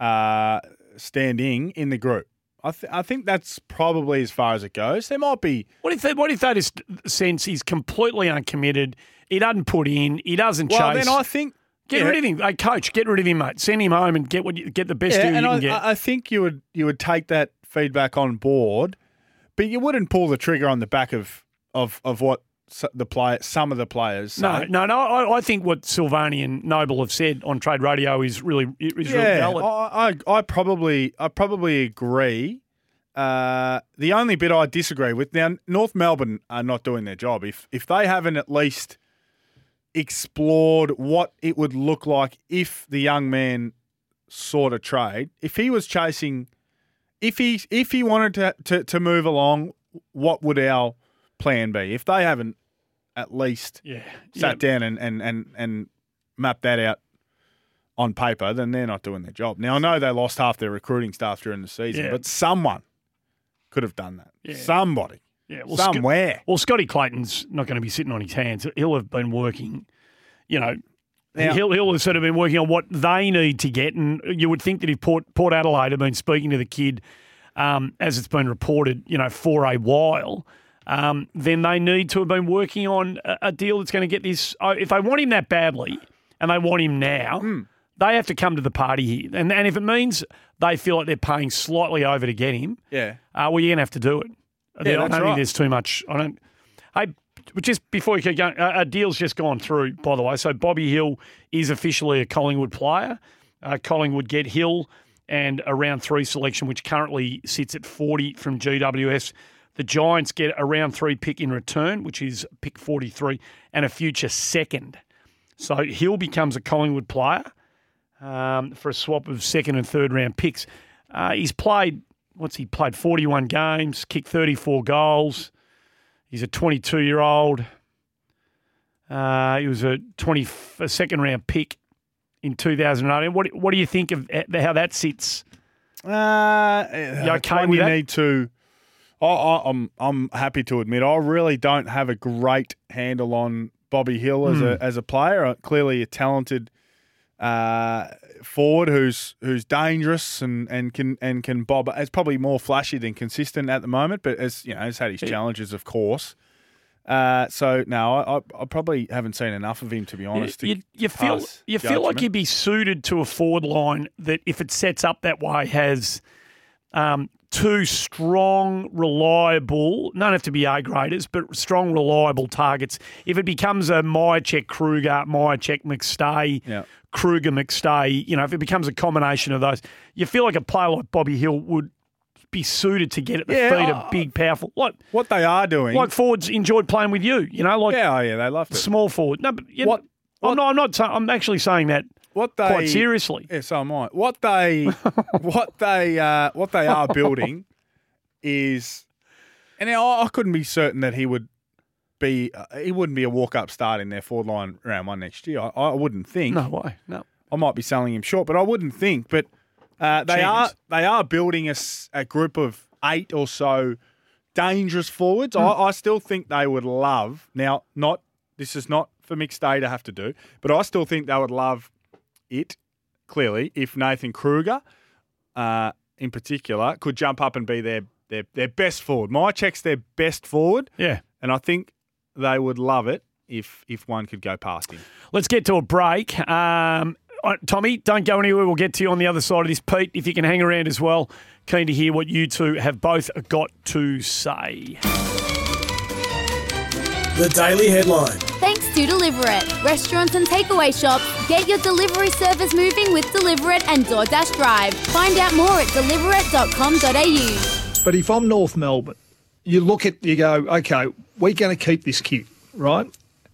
uh, standing in the group. I, th- I think that's probably as far as it goes. There might be. What if that, what if that is sense he's completely uncommitted? He doesn't put in. He doesn't Well, chase. then I think Get yeah. rid of him, hey coach. Get rid of him, mate. Send him home and get what you, get the best yeah, deal you and can get. I I think you would you would take that feedback on board, but you wouldn't pull the trigger on the back of of of what the play some of the players. No, say. no, no. I, I think what Silvagni and Noble have said on Trade Radio is really is really valid. I, I, I probably, I probably agree. Uh, the only bit I disagree with now, North Melbourne are not doing their job. If if they haven't at least explored what it would look like if the young man sought a trade, if he was chasing, if he if he wanted to to, to move along, what would our plan be? If they haven't at least yeah, sat yeah. down and, and, and, and mapped that out on paper, then they're not doing their job. Now I know they lost half their recruiting staff during the season, Yeah. but someone could have done that. Yeah. Somebody. Yeah, well, Sc- somewhere. well, Scotty Clayton's not going to be sitting on his hands. He'll have been working, you know. Now- he'll, he'll have sort of been working on what they need to get, and you would think that if Port, Port Adelaide had been speaking to the kid, um, as it's been reported, you know, for a while, um, then they need to have been working on a, a deal that's going to get this. uh, If they want him that badly, and they want him now, Hmm. they have to come to the party here. And, and if it means they feel like they're paying slightly over to get him, Yeah. uh, well, you're going to have to do it. I Yeah, don't that's think right. there's too much. I don't. Hey, just before you keep going, a, a deal's just gone through, by the way. So Bobby Hill is officially a Collingwood player. Uh, Collingwood get Hill and a round three selection, which currently sits at 40 from GWS. The Giants get a round three pick in return, which is pick 43, and a future second. So Hill becomes a Collingwood player um, for a swap of second and third round picks. Uh, he's played, what's he played? 41 games, kicked 34 goals. He's a 22 year old. Uh, he was a 20 a second round pick in 2018. What what do you think of how that sits? Uh, You okay it's one with you that? need to. I, I, I'm I'm happy to admit I really don't have a great handle on Bobby Hill as Hmm. a as a player. Clearly a talented uh, forward who's who's dangerous and, and can and can bob. It's probably more flashy than consistent at the moment, but as you know, has had his challenges, of course. Uh, so no, I, I, probably haven't seen enough of him to be honest. to you, you feel you feel like judgment. he'd be suited to a forward line that, if it sets up that way, has um, two strong, reliable. Don't have to be A graders, but strong, reliable targets. If it becomes a Mihocek Kreuger, Mihocek McStay, Yeah. Kreuger McStay, you know, if it becomes a combination of those, you feel like a player like Bobby Hill would be suited to get at the Yeah, feet of big, powerful. Like what they are doing. like forwards enjoyed playing with you. You know, like yeah, oh, yeah, they love it. small forward. No, but you What- I'm not. I'm not. I'm actually saying that what they quite seriously. Yeah, so am I. What they what they uh, what they are building is, and I, I couldn't be certain that he would be uh, he wouldn't be a walk up start in their forward line round one next year. I, I wouldn't think. No way. No. I might be selling him short, but I wouldn't think. But uh, they are they are building a, a group of eight or so dangerous forwards. Hmm. I, I still think they would love now. Not this is not for McStay to have to do, but I still think they would love it. Clearly, if Nathan Kreuger, uh, in particular, could jump up and be their their their best forward. My check's their best forward, Yeah. and I think they would love it if if one could go past him. Let's get to a break. Um, uh, Tommy, don't go anywhere. We'll get to you on the other side of this. Pete, if you can hang around as well, keen to hear what you two have both got to say. The Daily Headline. Thanks to Deliver It. Restaurants and takeaway shops, get your delivery service moving with Deliver It and DoorDash Drive. Find out more at deliverit.com.au. But if I'm North Melbourne, you look at you go, okay, we're going to keep this kid, right?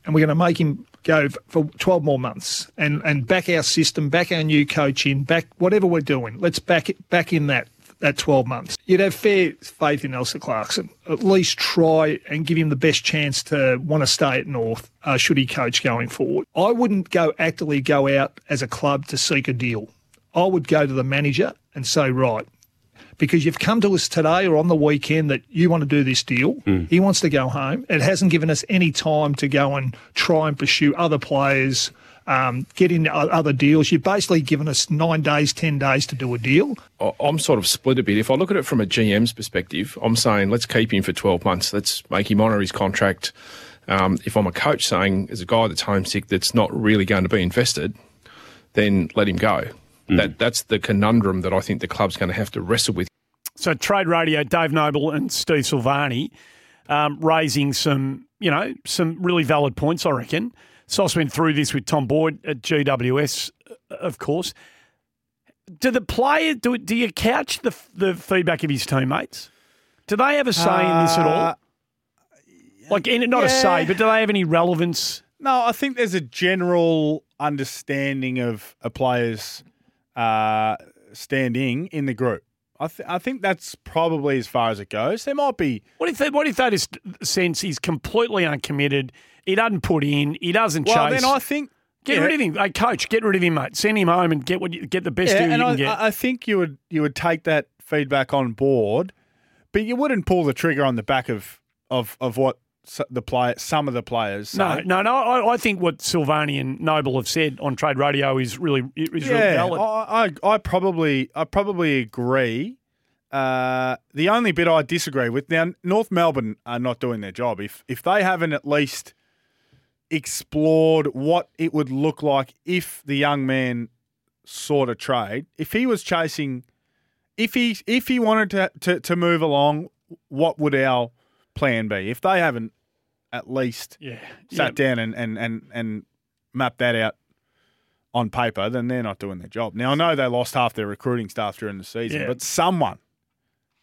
And we're going to make him go for 12 more months and, and back our system, back our new coach in, back whatever we're doing. Let's back it back in that that 12 months. You'd have fair faith in Elsa Clarkson. At least try and give him the best chance to want to stay at North, uh, should he coach going forward. I wouldn't go actively go out as a club to seek a deal. I would go to the manager and say, right, because you've come to us today or on the weekend that you want to do this deal. He wants to go home. It hasn't given us any time to go and try and pursue other players, um, get in other deals. You've basically given us nine days, 10 days to do a deal. I- I'm sort of split a bit. If I look at it from a GM's perspective, I'm saying let's keep him for 12 months. Let's make him honour his contract. Um, if I'm a coach saying, as a guy that's homesick that's not really going to be invested, then let him go. That That's the conundrum that I think the club's going to have to wrestle with. So, Trade Radio, Dave Noble and Steve Silvagni um, raising some you know, some really valid points, I reckon. Sauce went through this with Tom Boyd at GWS, uh, of course. Do the players do? Do you couch the the feedback of his teammates? Do they have a say in this at all? Uh, Like, in, not a say, but do they have any relevance? No, I think there's a general understanding of a player's uh, standing in the group. I, th- I think that's probably as far as it goes. There might be. What if they, what if that is sense he's completely uncommitted? He doesn't put in. He doesn't Well, chase. then I think get yeah. rid of him. Hey, coach, get rid of him, mate. Send him home and get what you, get the best yeah, deal you and can I, get. I I think you would you would take that feedback on board, but you wouldn't pull the trigger on the back of of of what the play some of the players. no, say. no, no. I, I think what Silvagni and Noble have said on Trade Radio is really is really valid. I, I I probably I probably agree. Uh, the only bit I disagree with now, North Melbourne are not doing their job. If if they haven't at least explored what it would look like if the young man sought a trade, if he was chasing, if he if he wanted to to, to move along, what would our plan be? If they haven't at least Yeah, sat yeah. down and, and, and, and mapped that out on paper, then they're not doing their job. Now I know they lost half their recruiting staff during the season, Yeah. but someone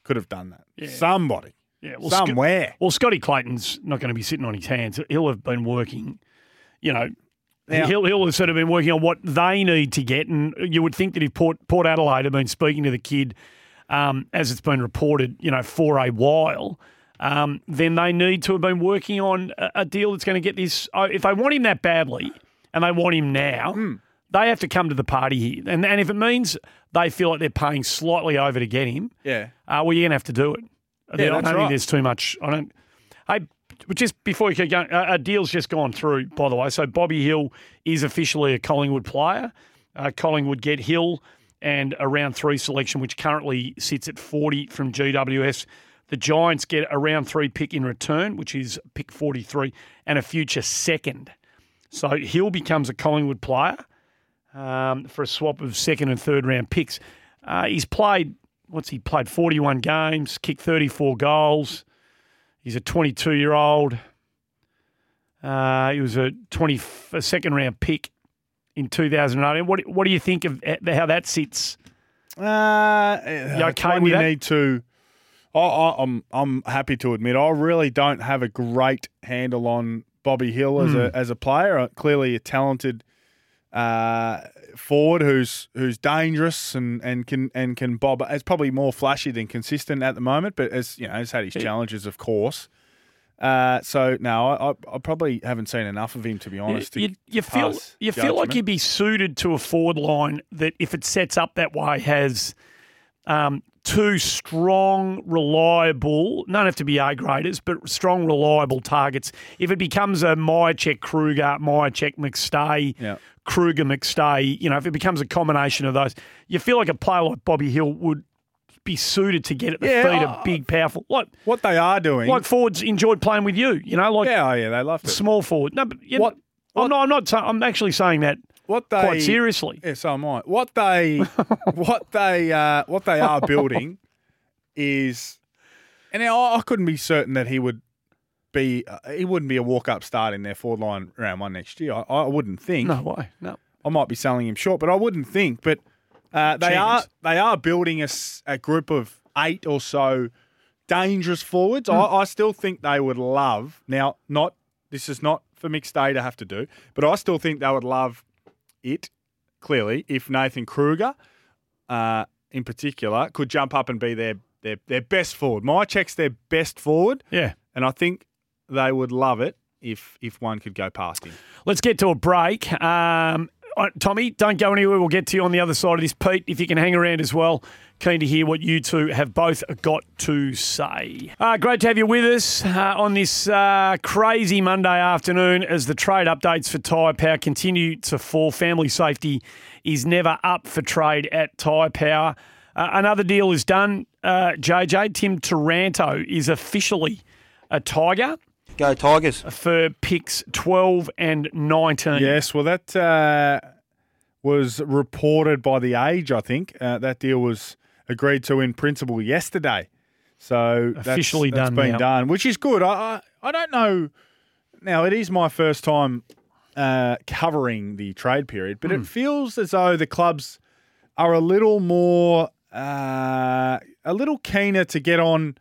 could have done that. Somebody. Yeah, well, Sc- somewhere. well, Scotty Clayton's not going to be sitting on his hands. He'll have been working, you know. Now- he'll, he'll have sort of been working on what they need to get, and you would think that if Port, Port Adelaide have been speaking to the kid, um, as it's been reported, you know, for a while, um, then they need to have been working on a, a deal that's going to get this. oh, If they want him that badly, and they want him now, Hmm. they have to come to the party here. And, and if it means they feel like they're paying slightly over to get him, Yeah. uh, well, you're going to have to do it. I don't think right. there's too much. I don't. Hey, just before you keep going, a, a deal's just gone through, by the way. So Bobby Hill is officially a Collingwood player. Uh, Collingwood get Hill and a round three selection, which currently sits at 40 from GWS. The Giants get a round three pick in return, which is pick 43, and a future second. So Hill becomes a Collingwood player um, for a swap of second and third round picks. Uh, he's played, what's he played? 41 games, kicked 34 goals. He's a 22 year old. Uh, he was a 20 a second round pick in 2018. What what do you think of how that sits? Uh, You okay with you that? need to. I, I, I'm I'm happy to admit I really don't have a great handle on Bobby Hill as Hmm. a as a player. Clearly a talented uh, forward who's who's dangerous and, and can and can bob. It's probably more flashy than consistent at the moment, but as you know, has had his challenges, of course. Uh, so no, I, I, probably haven't seen enough of him to be honest. to you, you feel you feel like judgment. he'd be suited to a forward line that, if it sets up that way, has um, two strong, reliable. Don't have to be A graders, but strong, reliable targets. If it becomes a Mihocek Kreuger, Mihocek McStay, Yeah. Kreuger McStay, you know, if it becomes a combination of those, you feel like a player like Bobby Hill would be suited to get at the Yeah, feet of big, powerful. Like what they are doing. like forwards enjoyed playing with you. You know, like yeah, oh, yeah, they love it. small forward. No, but you What- I'm not. I'm not. I'm actually saying that what they quite seriously. Yeah, so am I. What they what they uh, what they are building is, and I, I couldn't be certain that he would be uh, he wouldn't be a walk up start in their forward line round one next year. I, I wouldn't think. No way. No. I might be selling him short, but I wouldn't think. But uh, they are they are building a, a group of eight or so dangerous forwards. Hmm. I, I still think they would love now. Not this is not for McStay to have to do, but I still think they would love it. Clearly, if Nathan Kreuger, uh, in particular, could jump up and be their their their best forward. My check's their best forward, Yeah. and I think they would love it if if one could go past him. Let's get to a break. Um, Tommy, don't go anywhere. We'll get to you on the other side of this. Pete, if you can hang around as well. Keen to hear what you two have both got to say. Uh, great to have you with us uh, on this uh, crazy Monday afternoon as the trade updates for Tyre Power continue to fall. Family safety is never up for trade at Tyre Power. Uh, another deal is done. Uh, JJ, Tim Taranto is officially a Tiger. Go Tigers. For picks 12 and 19. Yes, well, that uh, was reported by the Age. I think uh, that deal was agreed to in principle yesterday. So Officially that's done That's been now. done, which is good. I, I I don't know now it is my first time uh, covering the trade period, but Hmm. it feels as though the clubs are a little more, uh, a little keener to get on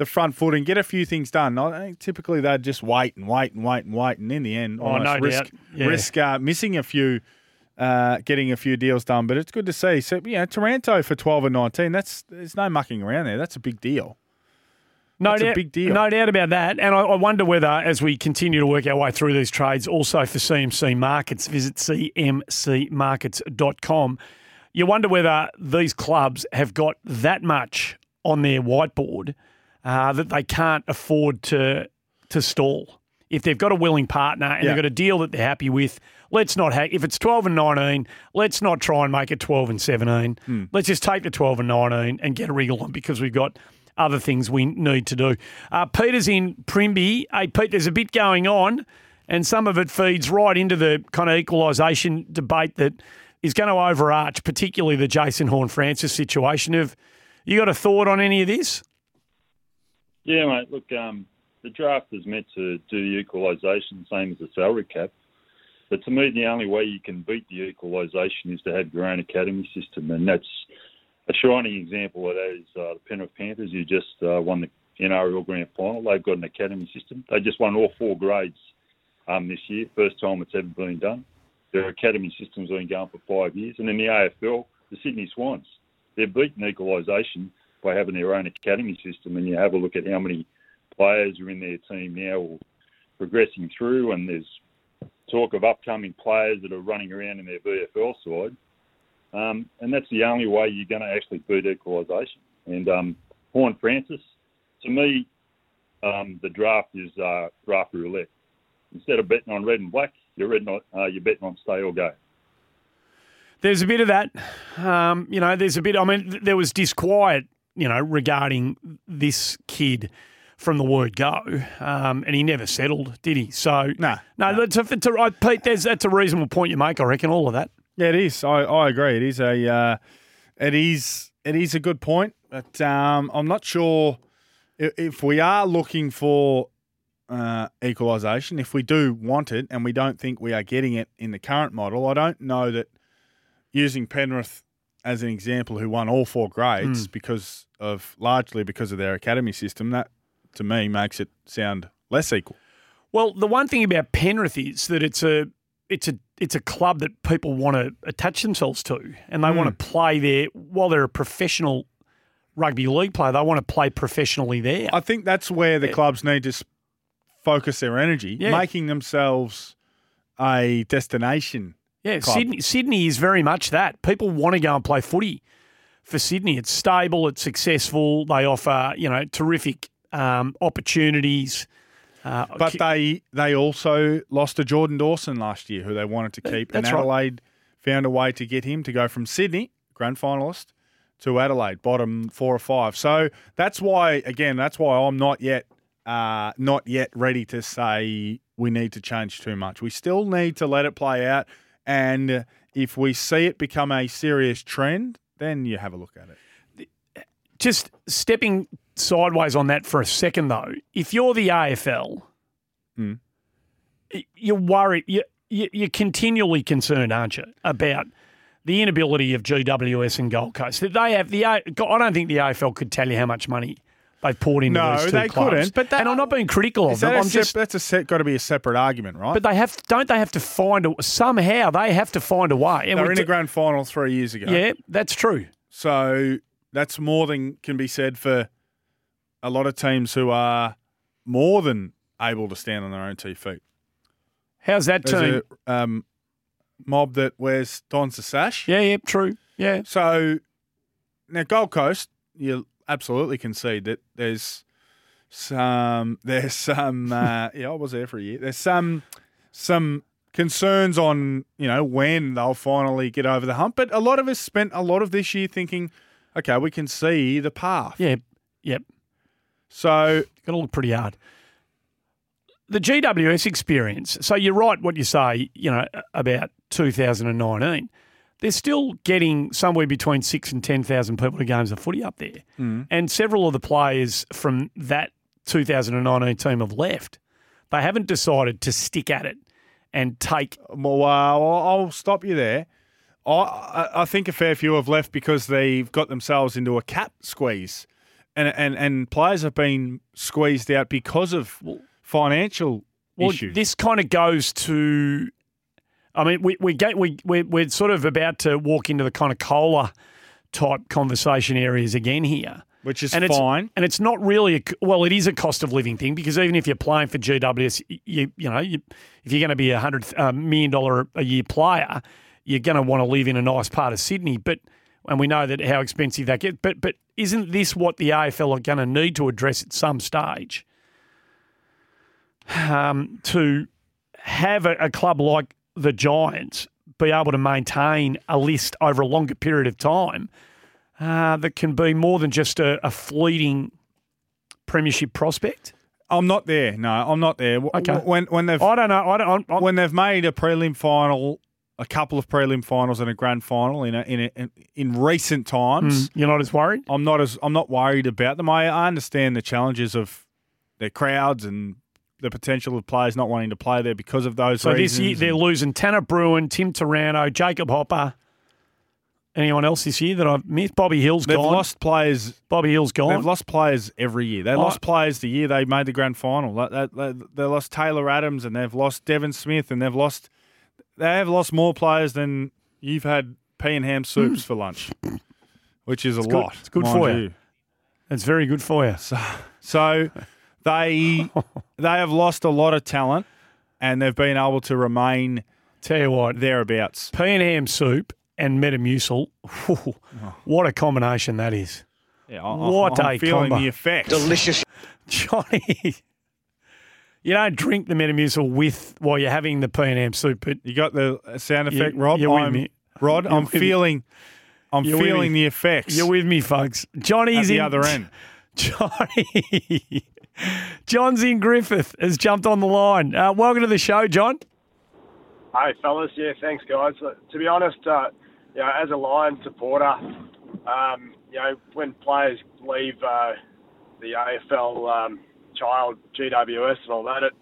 the front foot and get a few things done. I think typically they'd just wait and wait and wait and wait, and in the end, Oh, no risk. Yeah. risk uh, missing a few. Uh, getting a few deals done, but it's good to see. So, know, Taranto for twelve and nineteen. That's there's no mucking around there. That's a big deal. No That's doubt, big deal. No doubt about that. And I, I wonder whether, as we continue to work our way through these trades, also for CMC Markets, visit cmcmarkets.com. You wonder whether these clubs have got that much on their whiteboard uh, that they can't afford to to stall. If they've got a willing partner and Yeah. they've got a deal that they're happy with, let's not have. If it's twelve and nineteen, let's not try and make it twelve and seventeen. Hmm. Let's just take the twelve and nineteen and get a wriggle on because we've got other things we need to do. Uh, Peter's in Primby. Hey, Pete, there's a bit going on, and some of it feeds right into the kind of equalisation debate that is going to overarch, particularly the Jason Horne-Francis situation. Have you got a thought on any of this? Yeah, mate. Look, um, the draft is meant to do the equalisation, same as the salary cap. But to me, the only way you can beat the equalisation is to have your own academy system, and that's a shining example of that is uh, the Penrith Panthers, who just uh, won the NRL Grand Final. They've got an academy system. They just won all four grades um, this year, first time it's ever been done. Their academy system's been going for five years, and in the AFL, the Sydney Swans, they've beaten equalisation by having their own academy system. And you have a look at how many players are in their team now or progressing through, and there's talk of upcoming players that are running around in their VFL side. Um, and that's the only way you're going to actually beat equalisation. And um, Horne-Francis, to me, um, the draft is uh, draft roulette. Instead of betting on red and black, you're, on, uh, you're betting on stay or go. There's a bit of that. Um, you know, there's a bit. I mean, there was disquiet, you know, regarding this kid from the word go, um, and he never settled, did he? So no, no. That's a, it's a, I- Pete, there's, that's a reasonable point you make. I reckon all of that. Yeah, it is. I, I agree. It is a uh, it is it is a good point, but um, I'm not sure if, if we are looking for uh, equalisation. If we do want it, and we don't think we are getting it in the current model, I don't know that using Penrith as an example, who won all four grades Mm. because of largely because of their academy system, that to me makes it sound less equal. Well, the one thing about Penrith is that it's a it's a it's a club that people want to attach themselves to, and they Mm. want to play there while they're a professional rugby league player. They want to play professionally there. I think that's where the clubs need to focus their energy, Yeah. making themselves a destination. Yeah, club. Sydney, Sydney is very much that. People want to go and play footy for Sydney. It's stable, it's successful. They offer, you know, terrific um, opportunities. Uh, But they they also lost to Jordan Dawson last year, who they wanted to keep, and that's right. Adelaide found a way to get him to go from Sydney, grand finalist, to Adelaide, bottom four or five. So that's why, again, that's why I'm not yet uh, not yet ready to say we need to change too much. We still need to let it play out, and if we see it become a serious trend, then you have a look at it. just stepping sideways on that for a second, though, if you're the AFL, Mm. you're worried. You, you, you're continually concerned, aren't you, about the inability of GWS and Gold Coast? That they have the. I don't think the AFL could tell you how much money they've poured into No, these two they clubs. couldn't, but that- and I'm not being critical of them. I'm sep- just. that's a set, got to be a separate argument, right? But they have, don't they have to find a somehow they have to find a way. they And were in t- a grand final three years ago. Yeah, that's true. So that's more than can be said for a lot of teams who are more than able to stand on their own two feet. How's that team? A um, mob that wears Don's a sash. Yeah, yeah, true. Yeah. So now Gold Coast, you absolutely concede that there's some there's some uh, yeah I was there for a year. There's some some concerns on you know when they'll finally get over the hump. But a lot of us spent a lot of this year thinking, okay, we can see the path. Yeah. Yep. So going to look pretty hard. The GWS experience. So you're right what you say. You know about 2019. They're still getting somewhere between six and ten thousand people to games of footy up there, Mm. and several of the players from that 2019 team have left. They haven't decided to stick at it and take. Well, uh, I'll stop you there. I- I, I think a fair few have left because they've got themselves into a cap squeeze, and and and players have been squeezed out because of financial Well, issues. this kind of goes to. I mean, we we get we we're, we're sort of about to walk into the kind of COLA type conversation areas again here, which is and it's, fine. And it's not really a well, it is a cost of living thing because even if you're playing for GWS, you you know, you, if you're going to be a hundred uh, million dollar a year player, you're going to want to live in a nice part of Sydney, but. And we know that how expensive that gets, but but isn't this what the AFL are going to need to address at some stage? um, to have a, a club like the Giants be able to maintain a list over a longer period of time uh, that can be more than just a, a fleeting premiership prospect. I'm not there. No, I'm not there. Okay. When when they've I don't know. I don't. I'm, when they've made a prelim final, a couple of prelim finals and a grand final in a, in a, in, in recent times, Mm, you're not as worried. I'm not as I'm not worried about them. I, I understand the challenges of their crowds and the potential of players not wanting to play there because of those So this year they're losing Tanner Bruhn, Tim Taranto, Jacob Hopper. Anyone else this year that I've missed? Bobby Hill's gone. They've gone. lost players. Bobby Hill's gone. They've lost players every year. They Oh. lost players the year they made the grand final. They, they, they lost Taylor Adams and they've lost Devon Smith and they've lost. They have lost more players than you've had pea and ham soups for lunch, which is a Hmm. Good- lot. it's good for you. It's very good for you. So, so they they have lost a lot of talent, and they've been able to remain. Tell you what, thereabouts. Pea and ham soup and Metamucil. whew, oh. What a combination that is. Yeah, I- what I'm a feeling combo. the effects. Delicious. Johnny, you don't drink the Metamucil with while you're having the pea and ham soup. But you got the sound You- effect, Rob. You're with I'm- me. Rod, You're I'm with me. feeling. I'm You're with feeling me. the effects. You're with me, folks. Johnny's at the in other end. Johnny. John's in Griffith has jumped on the line. Uh, welcome to the show, John. Hey, fellas. Yeah, thanks, guys. Uh, To be honest, uh, you know, as a Lion supporter, um, you know, when players leave uh, the AFL um, child GWS and all that, it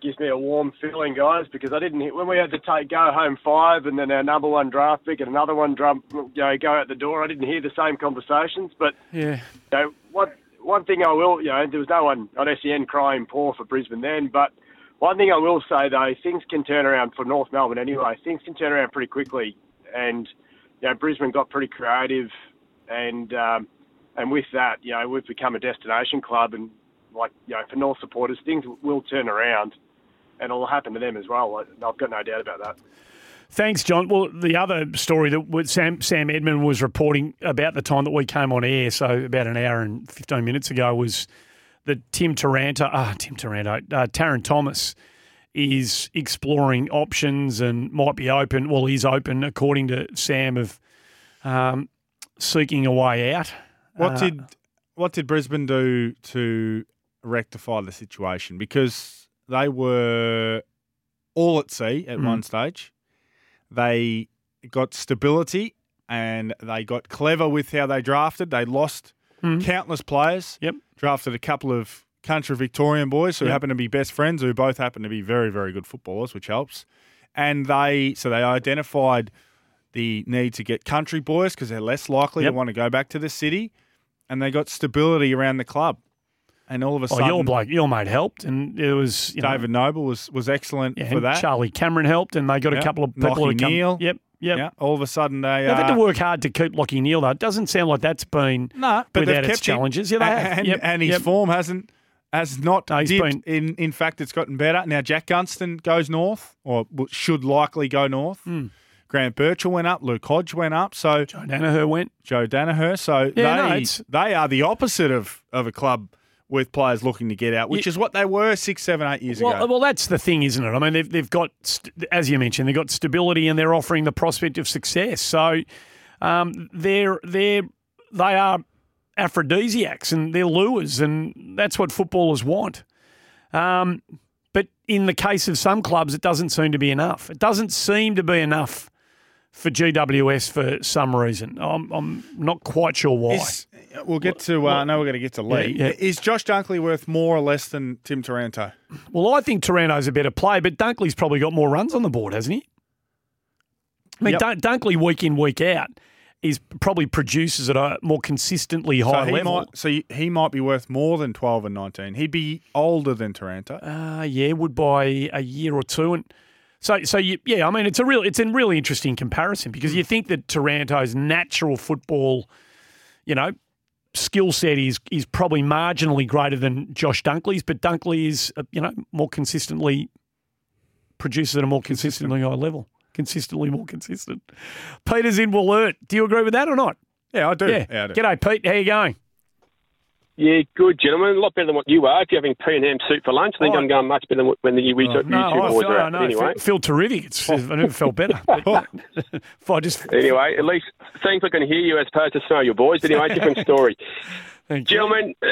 gives me a warm feeling, guys, because I didn't hear, when we had to take go home five and then our number one draft pick and another one drum, you know, go out the door. I didn't hear the same conversations, but Yeah. you know, what one thing I will, you know, there was no one on SEN crying poor for Brisbane then, but one thing I will say though, things can turn around for North Melbourne anyway. Things can turn around pretty quickly, and you know, Brisbane got pretty creative, and um, and with that, you know, we've become a destination club, and like you know, for North supporters, things will turn around, and it'll happen to them as well. I've got no doubt about that. Thanks, John. Well, the other story that Sam Sam Edmund was reporting about the time that we came on air, so about an hour and fifteen minutes ago, was that Tim Taranto, ah, Tim Taranto, uh, Thomas is exploring options and might be open. Well, he's open, according to Sam, of um, seeking a way out. What Uh, did what did Brisbane do to rectify the situation? Because they were all at sea at Mm. one stage. They got stability and they got clever with how they drafted. They lost Mm. countless players. Yep. Drafted a couple of country Victorian boys who Yep. happen to be best friends, who both happen to be very, very good footballers, which helps. And they so they identified the need to get country boys because they're less likely Yep. to want to go back to the city, and they got stability around the club. And all of a Oh, sudden, your bloke, your mate helped, and it was you know, David Noble was was excellent yeah, for and that. Charlie Cameron helped, and they got a couple of people Lachie who come. Neale. Yep, yep. Yeah, all of a sudden they They've had uh, to work hard to keep Lachie Neale though. It doesn't sound like that's been No, but without they've its kept him. challenges. Yeah, they and, Yep, and his yep. form hasn't has not No, dipped. been- in in fact, it's gotten better. Now Jack Gunston goes north, or should likely go north. Hmm. Grant Birchall went up. Luke Hodge went up. So Joe Daniher went. Joe Daniher. So Yeah, no, they it's- they are the opposite of of a club with players looking to get out, which is what they were six, seven, eight years Well, ago. well, that's the thing, isn't it? I mean, they've, they've got, as you mentioned, they've got stability and they're offering the prospect of success. So um, they're they're they are aphrodisiacs and they're lures, and that's what footballers want. Um, but in the case of some clubs, it doesn't seem to be enough. It doesn't seem to be enough for GWS for some reason. I'm, I'm not quite sure why. Is- we'll get to. Uh, no, we're going to get to Lee. Yeah, yeah. Is Josh Dunkley worth more or less than Tim Taranto? Well, I think Taranto's a better play, but Dunkley's probably got more runs on the board, hasn't he? I mean, Yep. Dun- Dunkley week in, week out is probably produces at a more consistently high so he level. might. So he- he might be worth more than twelve and nineteen. He'd be older than Taranto. Uh, yeah, would by a year or two, and so so you, yeah. I mean, it's a real it's a really interesting comparison because you think that Taranto's natural football, you know, skill set is is probably marginally greater than Josh Dunkley's, but Dunkley is uh, you know more consistently produces at a more consistently high level, consistently more consistent. Peter's in Wollert. Do you agree with that or not? Yeah, I do. Yeah. Yeah, I do. G'day, Pete. How you going? Yeah, good, gentlemen. A lot better than what you are. If you're having pea and ham soup for lunch, I think Oh. I'm going much better than when the you, Oh, you no, two I boys feel, are I at. anyway, feel, terrific. It's, I never felt better. But, if I just anyway, at least things I can hear you as opposed to smell your boys. But anyway, different story. Gentlemen, uh,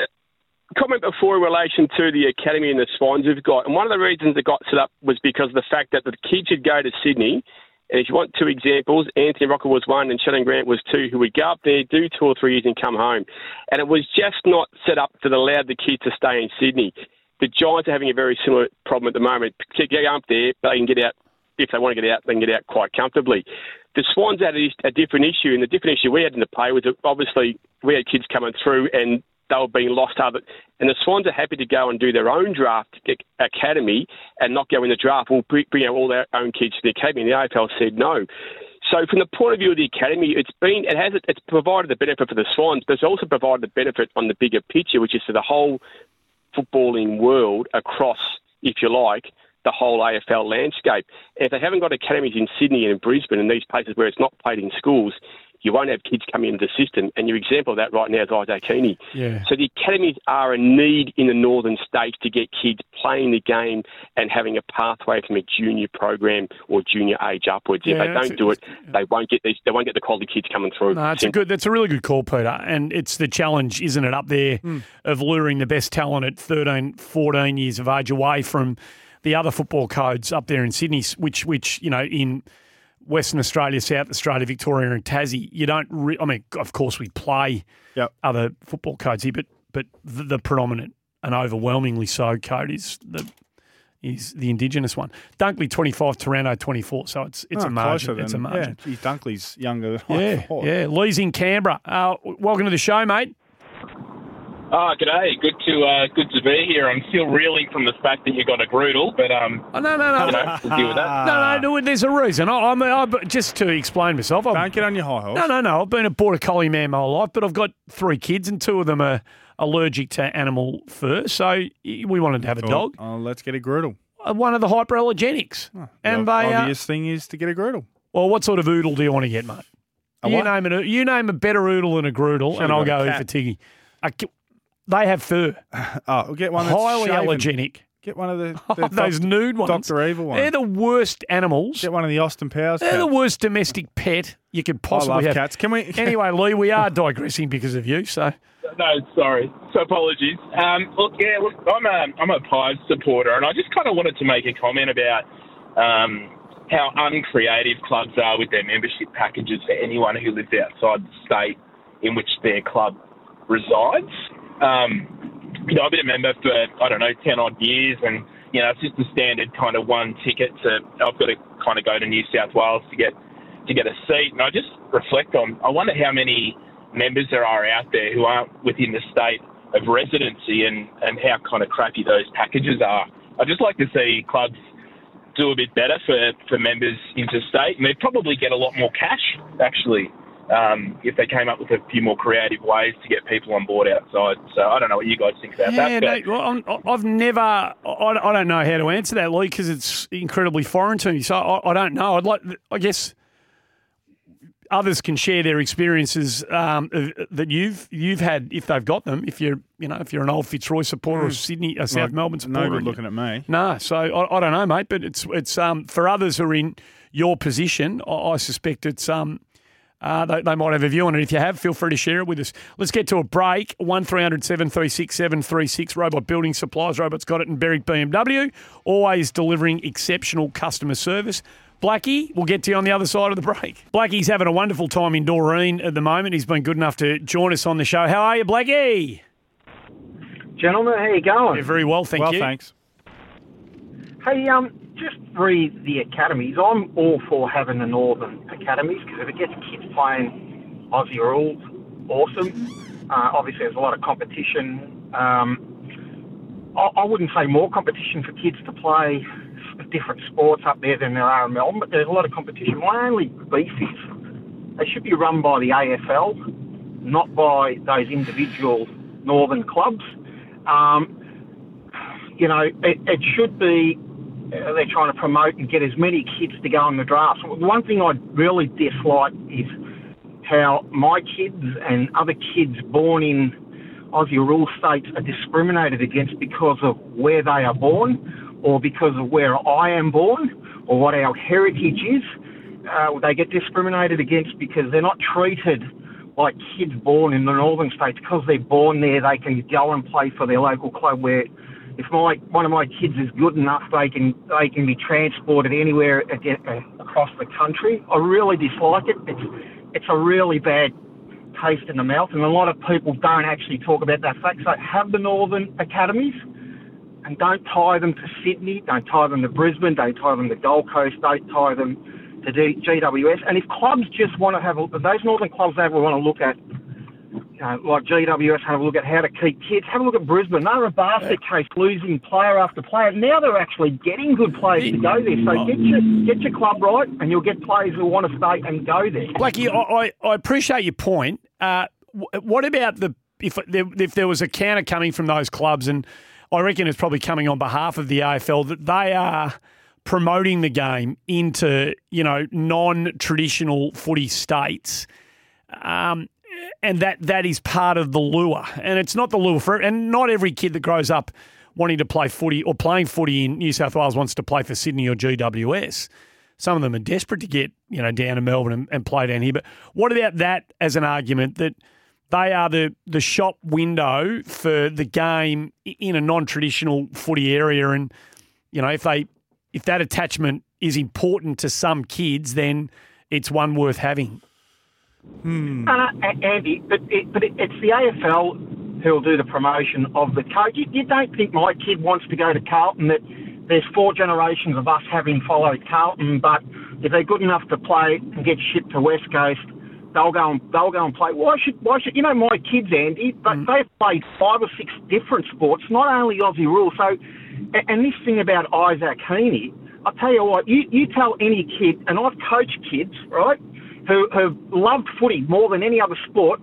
comment before in relation to the academy and the Swans have got. And one of the reasons it got set up was because of the fact that the kids would go to Sydney. And if you want two examples, Anthony Rocca was one and Shannon Grant was two, who would go up there, do two or three years and come home. And it was just not set up to allow the kids to stay in Sydney. The Giants are having a very similar problem at the moment. Get up there, they can get out if they want to get out, they can get out quite comfortably. The Swans had a, different issue, and the different issue we had in the play was that obviously we had kids coming through and they were being lost out. And the Swans are happy to go and do their own draft academy and not go in the draft. We'll bring out all their own kids to the academy. And the AFL said no. So from the point of view of the academy, it's been it has it's provided the benefit for the Swans, but it's also provided the benefit on the bigger picture, which is for the whole footballing world across, if you like, the whole AFL landscape. If they haven't got academies in Sydney and in Brisbane and these places where it's not played in schools, you won't have kids coming into the system. And your example of that right now is Isaac Heeney. Yeah. So the academies are a need in the northern states to get kids playing the game and having a pathway from a junior program or junior age upwards. Yeah, if they don't do it, they won't get these. They won't get the quality kids coming through. No, it's a good. That's a really good call, Peter. And it's the challenge, isn't it, up there Hmm. of luring the best talent at 13, 14 years of age away from the other football codes up there in Sydney, which, which you know, in Western Australia, South Australia, Victoria, and Tassie, you don't. Re- I mean, of course, we play other football codes here, but but the, the predominant and overwhelmingly so code is the is the Indigenous one. Dunkley twenty five, Taranto twenty four. So it's it's Oh, a margin. It's a margin. Yeah, gee, Dunkley's younger than I Yeah, thought. yeah. Lee's in Canberra. Uh, welcome to the show, mate. Ah, g'day. Good to uh, good to be here. I'm still reeling from the fact that you got a Groodle, but um, oh, no, no, no, you know, we'll deal with that. No, no, no, there's a reason. I, I'm, I, just to explain myself. i Don't get on your high horse. No, no, no. I've been a border collie man my whole life, but I've got three kids, and two of them are allergic to animal fur. So we wanted to have a Oh, dog. Oh, let's get a Groodle. Uh, One of the hyperallergenics, and the they. Uh, obvious thing is to get a Groodle. well, what sort of oodle do you want to get, mate? A you what? name it. You name a better oodle than a groodle, Should've and I'll got a go for Tiggy. A ki- they have fur. Oh, we'll get one that's highly shaven. allergenic. Get one of the, Oh, the those doc- nude ones. Doctor Evil ones. They're the worst animals. Get one of the Austin Powers. They're the cats. worst domestic pet you could possibly love have. cats. Can we- anyway, Lee, we are digressing because of you. So No, sorry. So apologies. Um, look, yeah, look, I'm a I'm a Pies supporter, and I just kind of wanted to make a comment about um, how uncreative clubs are with their membership packages for anyone who lives outside the state in which their club resides. Um, you know, I've been a member for I don't know ten odd years, and you know, it's just a standard kind of one ticket to. I've got to kind of go to New South Wales to get to get a seat, and I just reflect on. I wonder how many members there are out there who aren't within the state of residency, and and how kind of crappy those packages are. I'd just like to see clubs do a bit better for, for members interstate, and they'd probably get a lot more cash actually um, if they came up with a few more creative ways to get people on board outside. So I don't know what you guys think about yeah, that. but- no, well, I'm- I've never. I, I don't know how to answer that, Lee, because it's incredibly foreign to me. So I, I don't know. I'd like. I guess others can share their experiences um, that you've you've had if they've got them. If you're you know if you're an old Fitzroy supporter or Hmm. Sydney, a South Like, Melbourne no good looking at me. No, so I, I don't know, mate. But it's it's um, for others who are in your position. I, I suspect it's um. Uh, they, they might have a view on it. If you have, feel free to share it with us. Let's get to a break. 1300 736 736. Robot Building Supplies. Robot's got it in Berwick BMW. Always delivering exceptional customer service. Blackie, we'll get to you on the other side of the break. Blackie's having a wonderful time in Doreen at the moment. He's been good enough to join us on the show. How are you, Blackie? Gentlemen, how you going? Yeah, very well, thank well, you. thanks. Hey, um, just re the academies. I'm all for having the Northern academies because if it gets kids playing Aussie rules, awesome. Uh, obviously, there's a lot of competition. Um, I, I wouldn't say more competition for kids to play different sports up there than there are in Melbourne, but there's a lot of competition. My only beef is they should be run by the AFL, not by those individual Northern clubs. Um, you know, it, it should be uh, they're trying to promote and get as many kids to go in the draft. One thing I really dislike is how my kids and other kids born in Aussie rural states are discriminated against because of where they are born or because of where I am born or what our heritage is. Uh, they get discriminated against because they're not treated like kids born in the northern states because they're born there. They can go and play for their local club. Where if my one of my kids is good enough, they can they can be transported anywhere across the country. I really dislike it. It's it's a really bad taste in the mouth, and a lot of people don't actually talk about that fact. So have the northern academies. And don't tie them to Sydney, don't tie them to Brisbane, don't tie them to Gold Coast, don't tie them to GWS. And if clubs just want to have a, those northern clubs they want to look at, you know, like GWS, have a look at how to keep kids. Have a look at Brisbane. They're a basket case, losing player after player. Now they're actually getting good players to go there. So get your get your club right, and you'll get players who want to stay and go there. Blackie, I, I, I appreciate your point. Uh, what about the if there, if there was a counter coming from those clubs, and I reckon it's probably coming on behalf of the AFL that they are promoting the game into you know non-traditional footy states. Um, and that that is part of the lure, and it's not the lure for and not every kid that grows up wanting to play footy or playing footy in New South Wales wants to play for Sydney or GWS. Some of them are desperate to get you know down to Melbourne and, and play down here. But what about that as an argument that they are the the shop window for the game in a non traditional footy area, and you know if they if that attachment is important to some kids, then it's one worth having. No, A- Andy, but, it, but it, it's the AFL who'll do the promotion of the coach. You, you don't think my kid wants to go to Carlton? That there's four generations of us having followed Carlton, but if they're good enough to play and get shipped to West Coast, they'll go and they'll go and play. Why should why should you know my kids, Andy? But hmm. they've played five or six different sports, not only Aussie rules. So, a- and this thing about Isaac Heeney, I'll tell you what. You you tell any kid, and I've coached kids, right? Who have loved footy more than any other sport,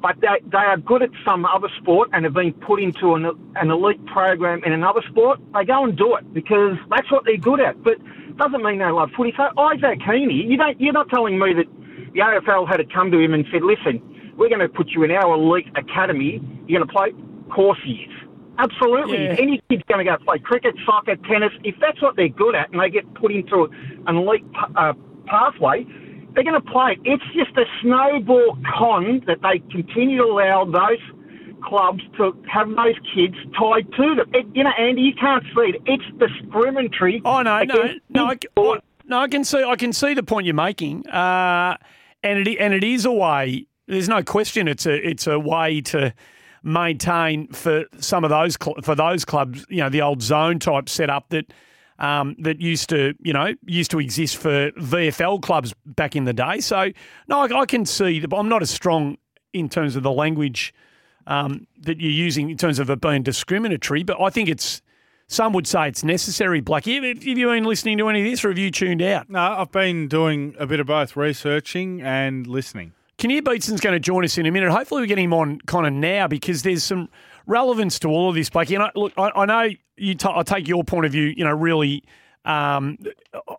but they, they are good at some other sport and have been put into an, an elite program in another sport, they go and do it because that's what they're good at. But doesn't mean they love footy. So Isaac Heeney, you don't, you're not telling me that the AFL had to come to him and said, listen, we're going to put you in our elite academy. You're going to play. Course. Absolutely. Yeah. Any kid's going to go play cricket, soccer, tennis. If that's what they're good at and they get put into an elite uh, pathway, they're going to play. It's just a snowball con that they continue to allow those clubs to have those kids tied to them. It, you know, Andy, you can't see it. It's discriminatory. Oh no, no, no, I. I- no. I can see, I can see the point you're making, uh, and it and it is a way. There's no question. It's a it's a way to maintain for some of those cl- for those clubs. You know, the old zone type setup that. Um, that used to, you know, used to exist for VFL clubs back in the day. So, no, I, I can see. that I'm not as strong in terms of the language um, that you're using in terms of it being discriminatory, but I think it's some would say it's necessary. Blackie, have, have you been listening to any of this, or have you tuned out? No, I've been doing a bit of both researching and listening. Kinnear Beatson's going to join us in a minute. Hopefully, we get him on kind of now because there's some relevance to all of this, Blackie. And I, look, I, I know you. T- I take your point of view. You know, really, um,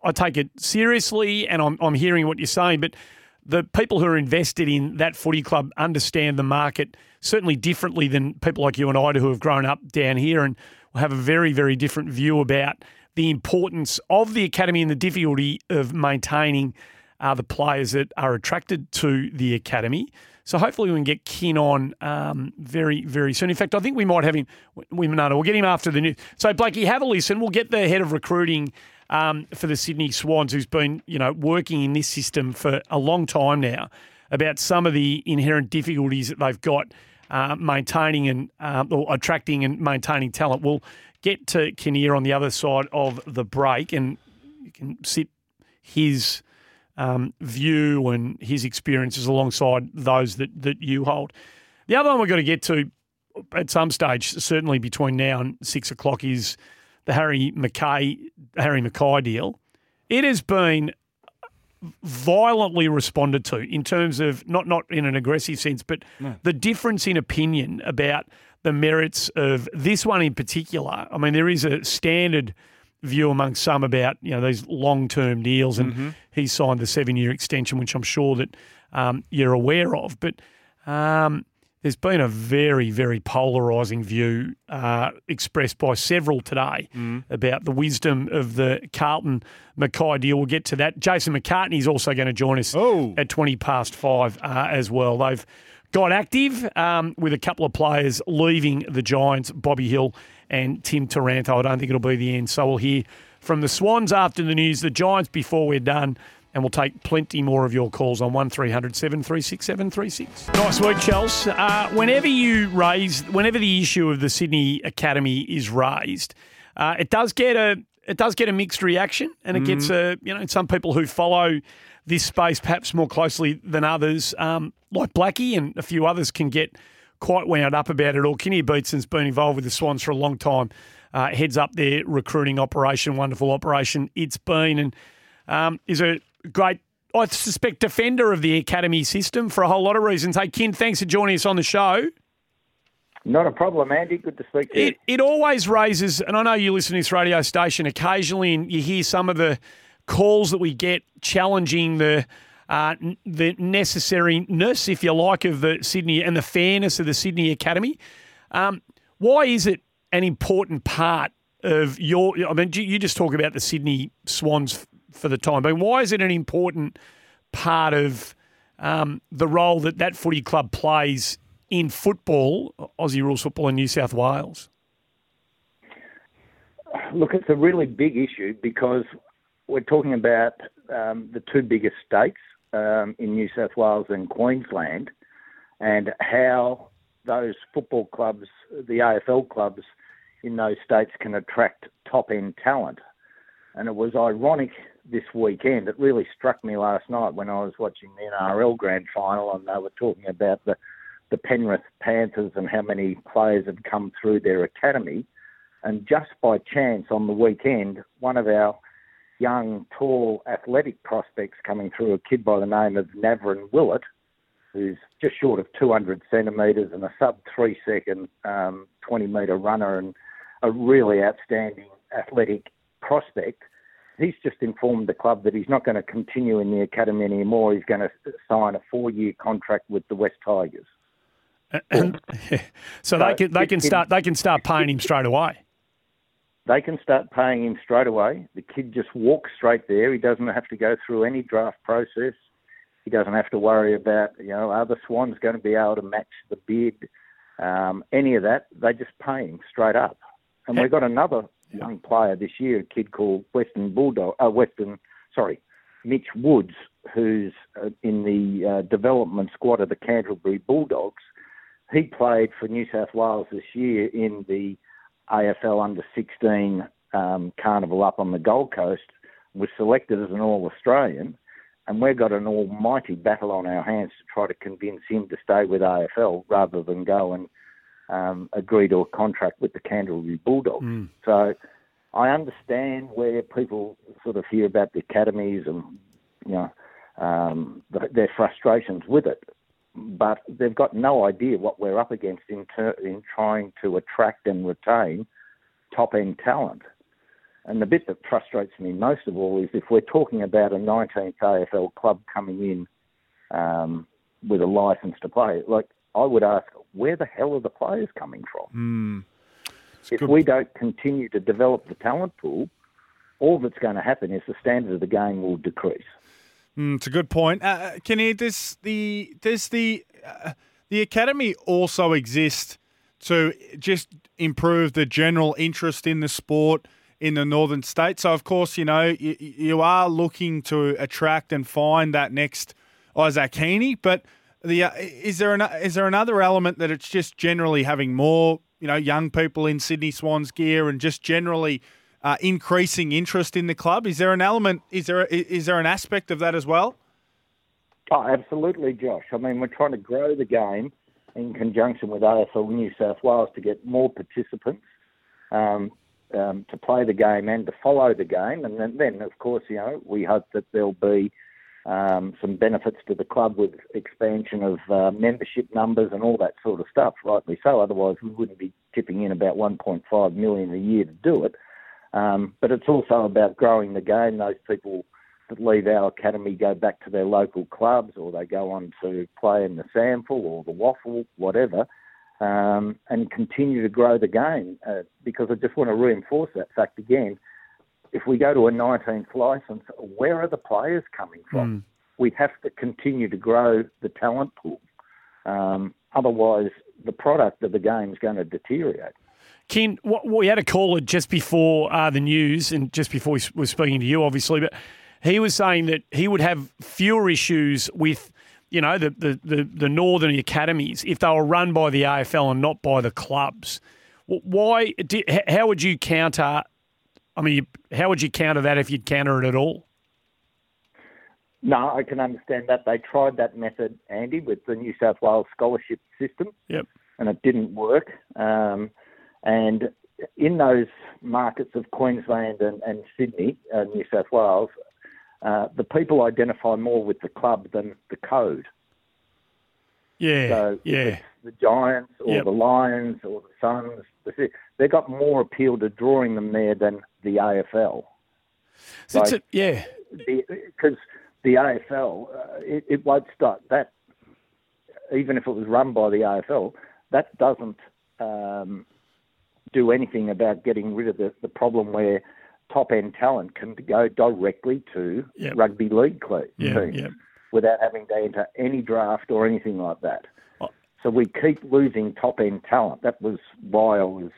I take it seriously, and I'm, I'm hearing what you're saying. But the people who are invested in that footy club understand the market certainly differently than people like you and I do, who have grown up down here and have a very, very different view about the importance of the academy and the difficulty of maintaining uh, the players that are attracted to the academy. So hopefully we can get Kin on um, very, very soon. In fact, I think we might have him. We no, no, we'll get him after the news. So Blakey, have a listen. We'll get the head of recruiting um, for the Sydney Swans, who's been you know working in this system for a long time now, about some of the inherent difficulties that they've got uh, maintaining and uh, or attracting and maintaining talent. We'll get to Kinnear on the other side of the break, and you can sit his um, view and his experiences alongside those that that you hold. The other one we've got to get to at some stage, certainly between now and six o'clock, is the Harry McKay Harry McKay deal. It has been violently responded to in terms of not not in an aggressive sense, but No. the difference in opinion about the merits of this one in particular. I mean, there is a standard view among some about you know these long term deals, and Mhm. He signed the seven year extension, which I'm sure that um, you're aware of, but. Um, there's been a very, very polarising view uh, expressed by several today about the wisdom of the Carlton McKay deal. We'll get to that. Jason McCartney is also going to join us at 20 past five uh, as well. They've got active um, with a couple of players leaving the Giants, Bobby Hill and Tim Taranto. I don't think it'll be the end. So we'll hear from the Swans after the news, the Giants before we're done. And we'll take plenty more of your calls on 1300 736 736. Nice work, Chels. Uh, whenever you raise, whenever the issue of the Sydney Academy is raised, uh, it does get a it does get a mixed reaction, and it gets a you know some people who follow this space perhaps more closely than others, um, like Blackie and a few others, can get quite wound up about it all. Kenny Beatson's been involved with the Swans for a long time. Uh, heads up their recruiting operation, wonderful operation it's been, and um, is a great, I suspect, defender of the academy system for a whole lot of reasons. Hey, Kin, thanks for joining us on the show. Not a problem, Andy. Good to speak to you. It, it always raises, and I know you listen to this radio station occasionally, and you hear some of the calls that we get challenging the uh, the necessariness, if you like, of the Sydney and the fairness of the Sydney Academy. Um, why is it an important part of your? I mean, you just talk about the Sydney Swans for the time being. Why is it an important part of um, the role that that footy club plays in football, Aussie rules football in New South Wales? Look, it's a really big issue because we're talking about um, the two biggest states um, in New South Wales and Queensland, and how those football clubs, the AFL clubs in those states, can attract top end talent. And it was ironic this weekend. It really struck me last night when I was watching the NRL Grand Final, and they were talking about the the Penrith Panthers and how many players had come through their academy. And just by chance on the weekend, one of our young, tall, athletic prospects coming through, a kid by the name of Navrin Willett, who's just short of 200 centimetres and a sub three second um, 20 metre runner and a really outstanding athletic prospect. He's just informed the club that he's not going to continue in the academy anymore. He's going to sign a four year contract with the West Tigers. And, so they can they can start they can start paying him straight away. they can start paying him straight away. The kid just walks straight there. He doesn't have to go through any draft process. He doesn't have to worry about, you know, are the Swans going to be able to match the bid, um, any of that. They just pay him straight up. And we've got another young player this year, a kid called Western Bulldog, uh, Western, sorry, Mitch Woods, who's uh, in the uh, development squad of the Canterbury Bulldogs. He played for New South Wales this year in the AFL under 16 um, carnival up on the Gold Coast, was selected as an All Australian, and we've got an almighty battle on our hands to try to convince him to stay with AFL rather than go and um, agree to a contract with the Canterbury Bulldogs. So I understand where people sort of hear about the academies and you know um, th- their frustrations with it, but they've got no idea what we're up against in, ter- in trying to attract and retain top end talent. And the bit that frustrates me most of all is if we're talking about a 19th AFL club coming in um, with a license to play, like I would ask, where the hell are the players coming from? Hmm. if we don't continue to develop the talent pool, all that's going to happen is the standard of the game will decrease. Mm, it's a good point. Uh, Kenny, does the does the uh, the academy also exist to just improve the general interest in the sport? in the northern states. So, of course, you know, you, you are looking to attract and find that next Isaac Heeney. But the uh, is there an, is there another element that it's just generally having more, you know, young people in Sydney Swans gear and just generally uh, increasing interest in the club? Is there an element? Is there is there an aspect of that as well? Oh, absolutely, Josh. I mean, we're trying to grow the game in conjunction with AFL New South Wales to get more participants um, um, to play the game and to follow the game. And then, then, of course, you know, we hope that there'll be um, some benefits to the club with expansion of uh, membership numbers and all that sort of stuff. Rightly so. Otherwise, we wouldn't be tipping in about 1.5 million a year to do it. Um, but it's also about growing the game. Those people that leave our academy go back to their local clubs or they go on to play in the SANFL or the WAFL, whatever, um, and continue to grow the game. Uh, because I just want to reinforce that fact again. If we go to a 19th licence, where are the players coming from? Mm. We have to continue to grow the talent pool. Um, otherwise, the product of the game is going to deteriorate. Ken, we had a caller just before uh, the news and just before we were speaking to you, obviously, but he was saying that he would have fewer issues with, you know, the, the, the, the northern academies if they were run by the AFL and not by the clubs. Why? How would you counter? I mean, how would you counter that if you'd counter it at all? No, I can understand that. They tried that method, Andy, with the New South Wales scholarship system. Yep. And it didn't work. Um, and in those markets of Queensland and, and Sydney, uh, New South Wales, uh, the people identify more with the club than the code. Yeah, so yeah. the Giants or Yep. the Lions or the Suns, the- they've got more appeal to drawing them there than the AFL. So it's a- yeah. Because the AFL, uh, it, it won't start that. Even if it was run by the AFL, that doesn't um, do anything about getting rid of the, the problem where top end talent can go directly to Yep. rugby league Yeah, teams yeah. without having to enter any draft or anything like that. So we keep losing top end talent. That was why I was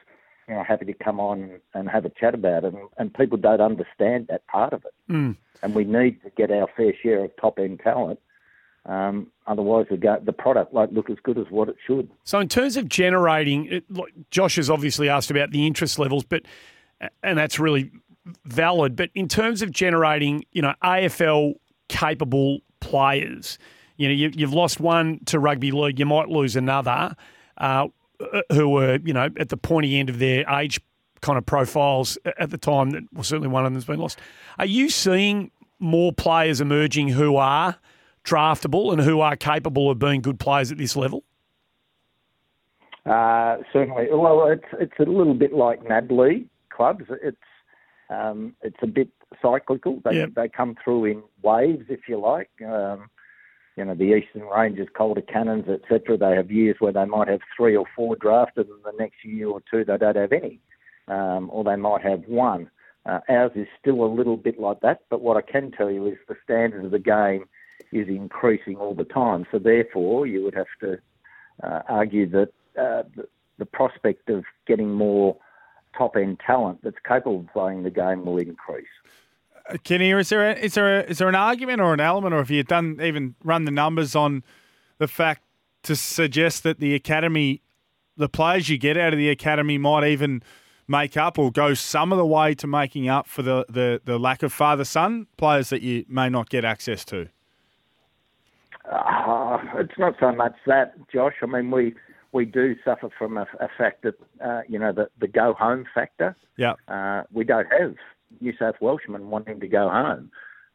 you know, happy to come on and have a chat about it. And, and people don't understand that part of it. Mm. And we need to get our fair share of top end talent. Um, otherwise, the, go, the product won't look as good as what it should. So, in terms of generating, it, like Josh has obviously asked about the interest levels, but and that's really valid. But in terms of generating, you know, AFL capable players, you know, you, you've lost one to rugby league, you might lose another, uh, who were you know at the pointy end of their age kind of profiles at the time. That well, certainly one of them's been lost. Are you seeing more players emerging who are draftable and who are capable of being good players at this level? Uh, certainly. Well, it's it's a little bit like NAB league clubs. It's um, it's a bit cyclical. They Yep. they come through in waves, if you like. Um, you know, the Eastern Ranges, Calder Cannons, etc. They have years where they might have three or four drafted, and the next year or two they don't have any, um, or they might have one. Uh, ours is still a little bit like that, but what I can tell you is the standard of the game is increasing all the time. So therefore, you would have to uh, argue that uh, the, the prospect of getting more top end talent that's capable of playing the game will increase. Uh, Kenny, is there a, is there a, is there an argument or an element, or have you done even run the numbers on the fact to suggest that the academy, the players you get out of the academy, might even make up or go some of the way to making up for the, the, the lack of father son players that you may not get access to? Uh, it's not so much that, Josh. I mean, we we do suffer from a, a fact that uh, you know the the go home factor. Yeah. Uh, we don't have New South Welshmen wanting to go home.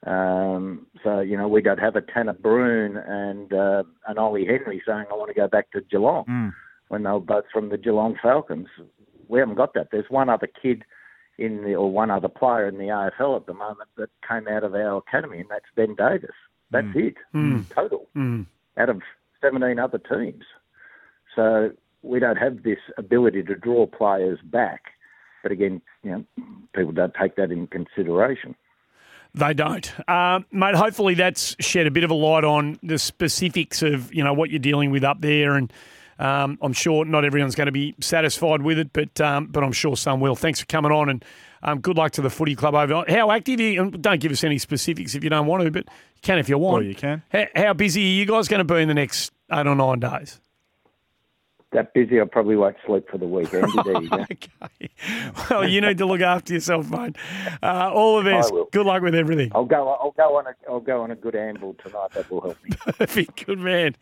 Um, so you know we don't have a Tanner Bruhn and uh, an Ollie Henry saying I want to go back to Geelong when they were both from the Geelong Falcons. We haven't got that. There's one other kid in the or one other player in the AFL at the moment that came out of our academy, and that's Ben Davis. That's it, Mm. total Mm. out of 17 other teams. So we don't have this ability to draw players back. But again, you know, people don't take that in consideration. They don't, um, mate. Hopefully, that's shed a bit of a light on the specifics of you know what you're dealing with up there, and um, I'm sure not everyone's going to be satisfied with it, but um, but I'm sure some will. Thanks for coming on and Um, good luck to the footy club over. How active are you? Don't give us any specifics if you don't want to, but you can if you want. Well, you can. How, how busy are you guys going to be in the next eight or nine days? That busy, I probably won't sleep for the week. Andy, there you go. Well, you need to look after yourself, mate. Uh, all the best. Good luck with everything. I'll go. I'll go on a. I'll go on a good amble tonight. That will help me. Perfect. Good man.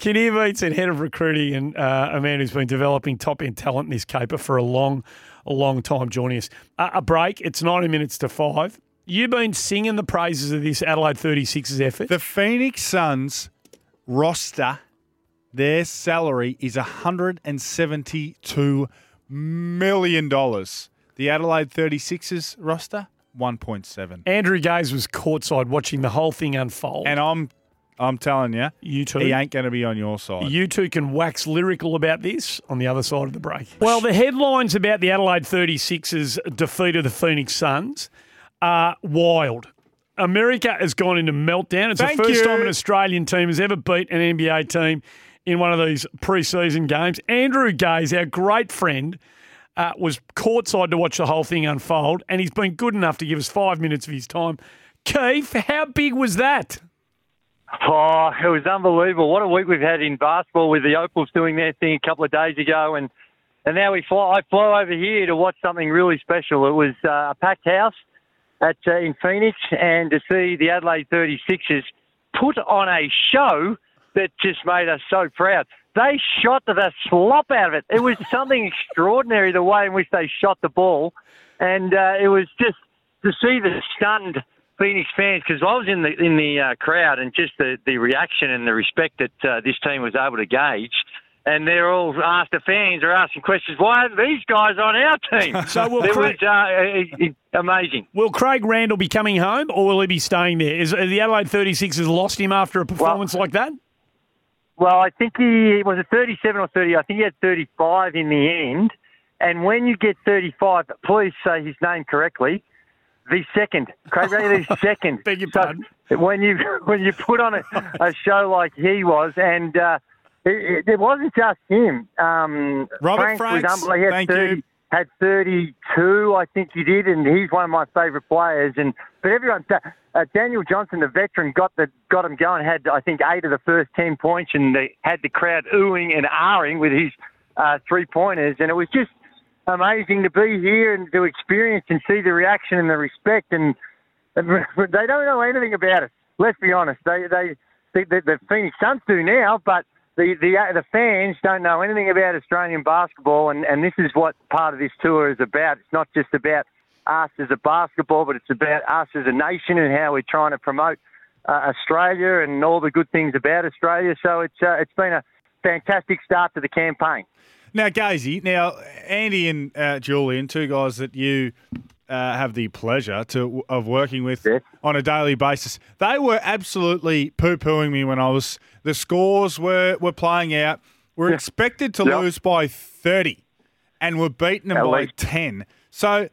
Kenny Kinnear and head of recruiting and uh, a man who's been developing top end talent in this caper for a long, a long time joining us. Uh, a break. It's 90 minutes to five. You've been singing the praises of this Adelaide 36ers effort. The Phoenix Suns roster, their salary is $172 million. The Adelaide 36ers roster, 1.7. Andrew Gaze was courtside watching the whole thing unfold. And I'm I'm telling you, you two, he ain't going to be on your side. You two can wax lyrical about this on the other side of the break. Well, the headlines about the Adelaide 36ers defeat of the Phoenix Suns are wild. America has gone into meltdown. It's Thank the first you. time an Australian team has ever beat an NBA team in one of these preseason games. Andrew Gaze, our great friend, uh, was courtside to watch the whole thing unfold, and he's been good enough to give us five minutes of his time. Keith, how big was that? Oh, it was unbelievable. What a week we've had in basketball with the Opals doing their thing a couple of days ago, and and now we fly. I fly over here to watch something really special. It was uh, a packed house at uh, in Phoenix, and to see the Adelaide 36ers put on a show that just made us so proud. They shot the slop out of it. It was something extraordinary the way in which they shot the ball, and uh, it was just to see the stunned Phoenix fans because I was in the in the uh, crowd and just the, the reaction and the respect that uh, this team was able to gauge. And they're all asked the fans are asking questions. Why aren't these guys on our team? So will it Craig- was uh, amazing. Will Craig Randall be coming home, or will he be staying there? Is the Adelaide 36ers lost him after a performance like that? Well, I think he was it 37 or 30. I think he had 35 in the end. And when you get 35, please say his name correctly. The second, Craig second. Beg your pardon. when you when you put on a, a show like he was, and uh, it, it, wasn't just him. Um, Robert Frank Franks, was unbelievable. He had thank 30, you. Had 32, I think he did, and he's one of my favourite players. And but everyone, uh, Daniel Johnson, the veteran, got the got him going. Had I think eight of the first ten points, and they had the crowd oohing and ahhing with his uh, three pointers, and it was just amazing to be here and to experience and see the reaction and the respect. And, and they don't know anything about us. Let's be honest. They they the, the, the Phoenix Suns do now, but the, the the fans don't know anything about Australian basketball, and, and this is what part of this tour is about. It's not just about us as a basketball, but it's about us as a nation and how we're trying to promote uh, Australia and all the good things about Australia. So it's uh, it's been a fantastic start to the campaign. Now, Gazy, now Andy and uh, Julian, two guys that you uh, have the pleasure to of working with on a daily basis, they were absolutely poo pooing me when I was. The scores were were playing out. We're expected to Yeah. lose by thirty, and we're beating them At by least. ten. So.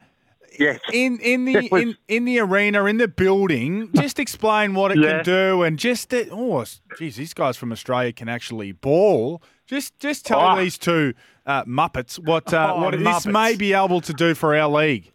Yes. In in the was- in, in the arena in the building, just explain what it Yeah. can do and just that, oh, geez, these guys from Australia can actually ball. Just just tell Oh. these two uh, muppets what uh, Oh, what this may be able to do for our league.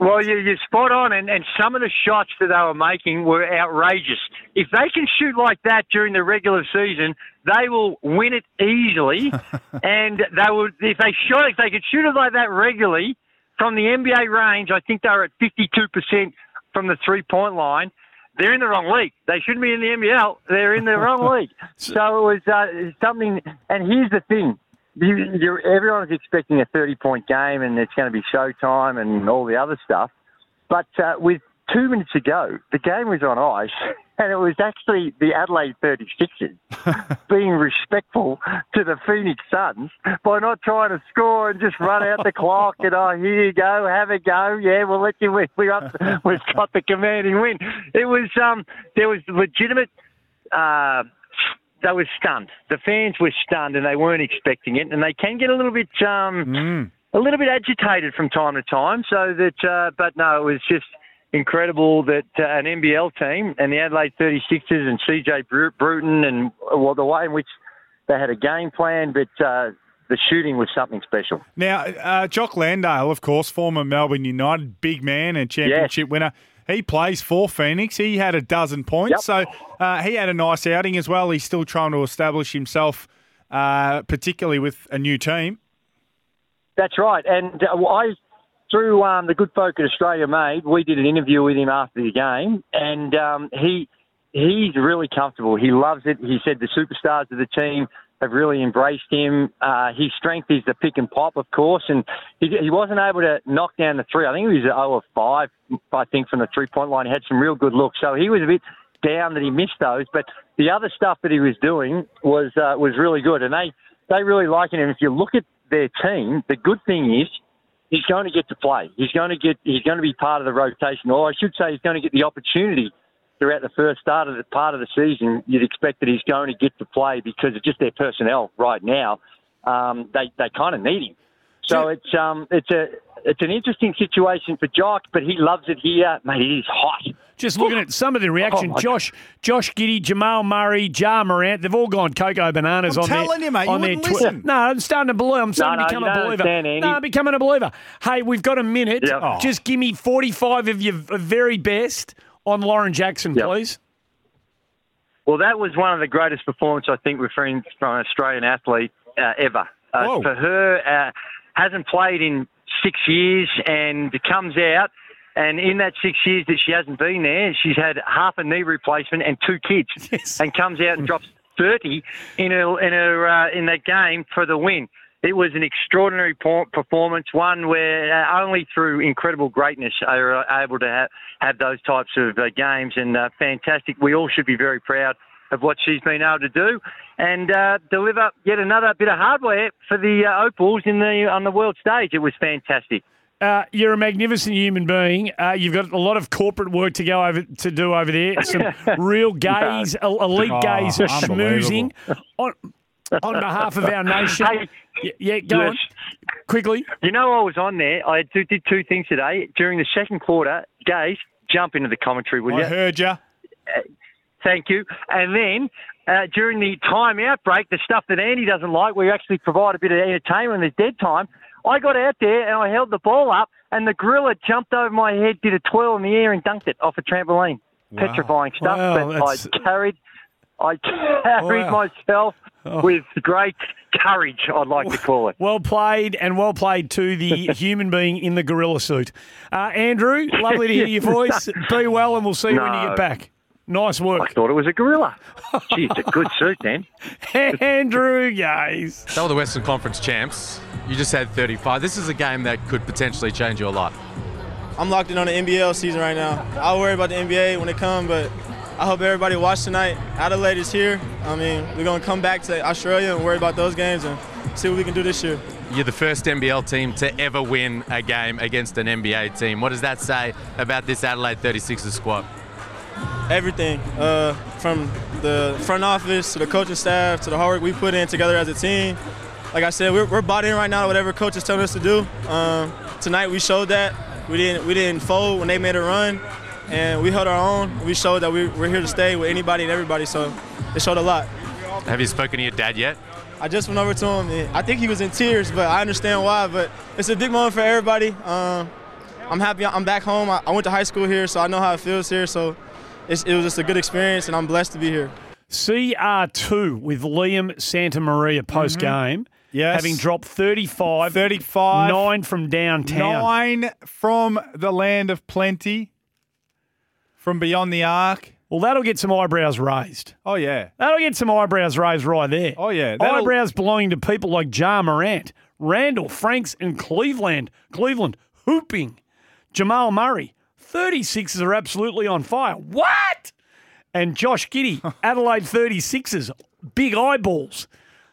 Well, you, you're spot on, and, and some of the shots that they were making were outrageous. If they can shoot like that during the regular season, they will win it easily. and they would, if they shot, if they could shoot it like that regularly from the NBA range, I think they were at 52% from the three point line. They're in the wrong league. They shouldn't be in the NBL. They're in the wrong league. So it was uh, something. And here's the thing: you, you're, everyone's expecting a 30 point game, and it's going to be showtime and all the other stuff. But uh, with two minutes ago, the game was on ice, and it was actually the Adelaide 36ers being respectful to the Phoenix Suns by not trying to score and just run out the clock and oh here you go, have a go, yeah, we'll let you win. We got we've got the commanding win. It was um there was legitimate. Uh, they were stunned. The fans were stunned, and they weren't expecting it. And they can get a little bit um, a little bit agitated from time to time. So that, uh, but no, it was just incredible that uh, an NBL team and the Adelaide 36ers and CJ Bruton and well, the way in which they had a game plan, but uh, the shooting was something special. Now, uh, Jock Landale, of course, former Melbourne United big man and championship winner. He plays for Phoenix. He had a dozen points, Yep. so uh, he had a nice outing as well. He's still trying to establish himself, uh, particularly with a new team. That's right. And uh, I, through um, the good folk at Australia Made, we did an interview with him after the game, and um, he he's really comfortable. He loves it. He said the superstars of the team have really embraced him. Uh, his strength is the pick and pop, of course, and he, he wasn't able to knock down the three. I think he was 0 of 5, I think, from the three point line. He had some real good looks. So he was a bit down that he missed those, but the other stuff that he was doing was uh, was really good, and they they really like him. And if you look at their team, the good thing is he's going to get to play. He's going to get he's going to be part of the rotation, or I should say, he's going to get the opportunity throughout the first start of the part of the season. You'd expect that he's going to get to play because of just their personnel right now. Um, they they kind of need him. So it's um it's a it's an interesting situation for Jock, but he loves it here, mate. It is hot. Just looking at some of the reaction, Oh, my Josh, Josh Giddey, Jamal Murray, Ja Morant, they've all gone cocoa bananas I'm on their, telling you, mate, you on their wouldn't Twitter. listen. No, I'm starting to believe. I'm starting no, to become you a don't believer. understand, Andy. No, I'm becoming a believer. Hey, we've got a minute. Yep. Just give me 45 of your very best on Lauren Jackson, please. Well, that was one of the greatest performances I think we've seen from an Australian athlete uh, ever. Uh, for her, uh, hasn't played in six years and comes out, and in that six years that she hasn't been there, she's had half a knee replacement and two kids, and comes out and drops thirty in her in her uh, in that game for the win. It was an extraordinary performance, one where uh, only through incredible greatness are able to have, have those types of uh, games, and uh, fantastic. We all should be very proud of what she's been able to do, and uh, deliver yet another bit of hardware for the uh, Opals in the on the world stage. It was fantastic. Uh, you're a magnificent human being. Uh, you've got a lot of corporate work to go over to do over there. Some real gays, el- elite Oh, gays, are schmoozing on on behalf of our nation. Hey, yeah, yeah, go yes. on quickly. You know, I was on there. I did, did two things today during the second quarter. Gaze, jump into the commentary, will you? I heard you. Thank you. And then uh, during the timeout break, the stuff that Andy doesn't like, we actually provide a bit of entertainment. in the dead time. I got out there and I held the ball up, and the gorilla jumped over my head, did a twirl in the air, and dunked it off a trampoline. Wow. Petrifying stuff. Wow, but that's- I carried, I carried Wow. myself Oh. with great courage. I'd like to call it. Well played and well played to the human being in the gorilla suit. Uh, Andrew, lovely to hear your voice. Be well, and we'll see you when you get back. Nice work. I thought it was a gorilla. Gee, it's a good suit, then. Andrew Gaze. They were the Western Conference champs. You just had 35. This is a game that could potentially change your life. I'm locked in on the NBL season right now. I'll worry about the NBA when it comes, but I hope everybody watched tonight. Adelaide is here. I mean, we're going to come back to Australia and worry about those games and see what we can do this year. You're the first NBL team to ever win a game against an NBA team. What does that say about this Adelaide 36ers squad? Everything, uh, from the front office to the coaching staff to the hard work we put in together as a team. Like I said, we're, we're bought in right now to whatever coach is telling us to do. Um, tonight we showed that we didn't we didn't fold when they made a run, and we held our own. We showed that we, we're here to stay with anybody and everybody. So it showed a lot. Have you spoken to your dad yet? I just went over to him. And I think he was in tears, but I understand why. But it's a big moment for everybody. Um, I'm happy I'm back home. I, I went to high school here, so I know how it feels here. So it's, it was just a good experience, and I'm blessed to be here. CR2 with Liam Santamaria post game. Yes. Having dropped 35. 35. Nine from downtown. Nine from the land of plenty, from beyond the arc. Well, that'll get some eyebrows raised. Oh, yeah. That'll get some eyebrows raised right there. Oh, yeah. That'll- Eyebrows belonging to people like Ja Morant, Randall, Franks, and Cleveland. Cleveland hooping. Jamal Murray. 36ers are absolutely on fire. What? And Josh Giddey, Adelaide 36ers, big eyeballs.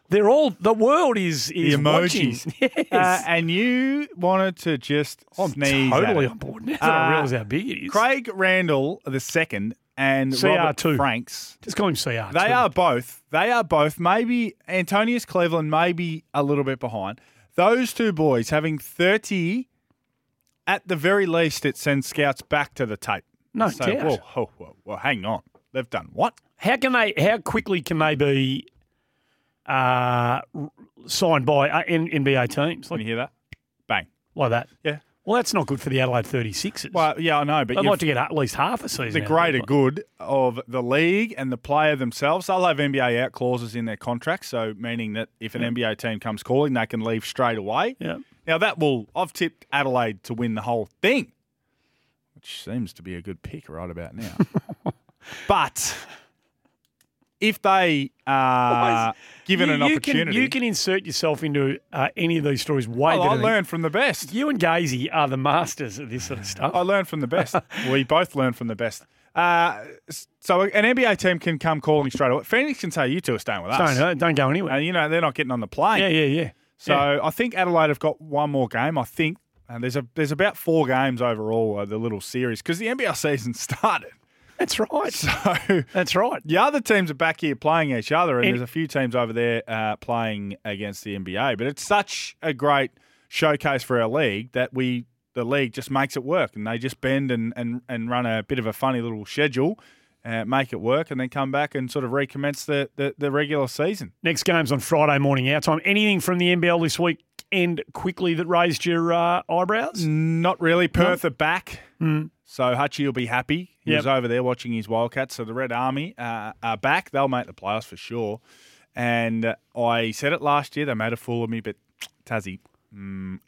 They're all, the world is, is the watching. emojis. Yes. Uh, and you wanted to just I'm sneeze. totally it. on board now that I Uh, realise how big it is. Craig Randall, the second, and CR2. Franks. Just call him CR2. They are both. They are both. Maybe Antonius Cleveland, maybe a little bit behind. Those two boys having 30, at the very least, it sends scouts back to the tape. No doubt. Whoa, whoa, whoa, whoa, hang on. They've done what? How can they? How quickly can they be uh, signed by uh, N- NBA teams. Like, Can you hear that? Bang. Like that. Yeah. Well, that's not good for the Adelaide 36ers. Well, yeah, I know, but I'd you've- like to get at least half a season. the out of greater it. good of the league and the player themselves. They'll have NBA out clauses in their contracts, so meaning that if an NBA team comes calling, they can leave straight away. Yeah. Now that will I've tipped Adelaide to win the whole thing, which seems to be a good pick right about now. but if they are given You- an you opportunity, Can, you can insert yourself into uh, any of these stories way Oh, better. I learned from the best. You and Gazy are the masters of this sort of stuff. I learned from the best. we both learned from the best. Uh, so an NBA team can come calling straight away. Phoenix can say you two are staying with us. Don't, uh, don't go anywhere. And you know they're not getting on the plane. Yeah, yeah, yeah. So Yeah. I think Adelaide have got one more game. I think and there's a there's about four games overall of the little series because the NBL season started. That's right. So that's right. The other teams are back here playing each other, and, And- there's a few teams over there uh, playing against the NBA. But it's such a great showcase for our league that we the league just makes it work, and they just bend and and, and run a bit of a funny little schedule. Uh, make it work and then come back and sort of recommence the, the, the regular season. Next game's on Friday morning our time. Anything from the NBL this week end quickly that raised your uh, eyebrows? Not really. Perth are back. Mm. So Hutchie will be happy. He was over there watching his Wildcats. So the Red Army uh, are back. They'll make the playoffs for sure. And uh, I said it last year. They made a fool of me, but Tassie, mm,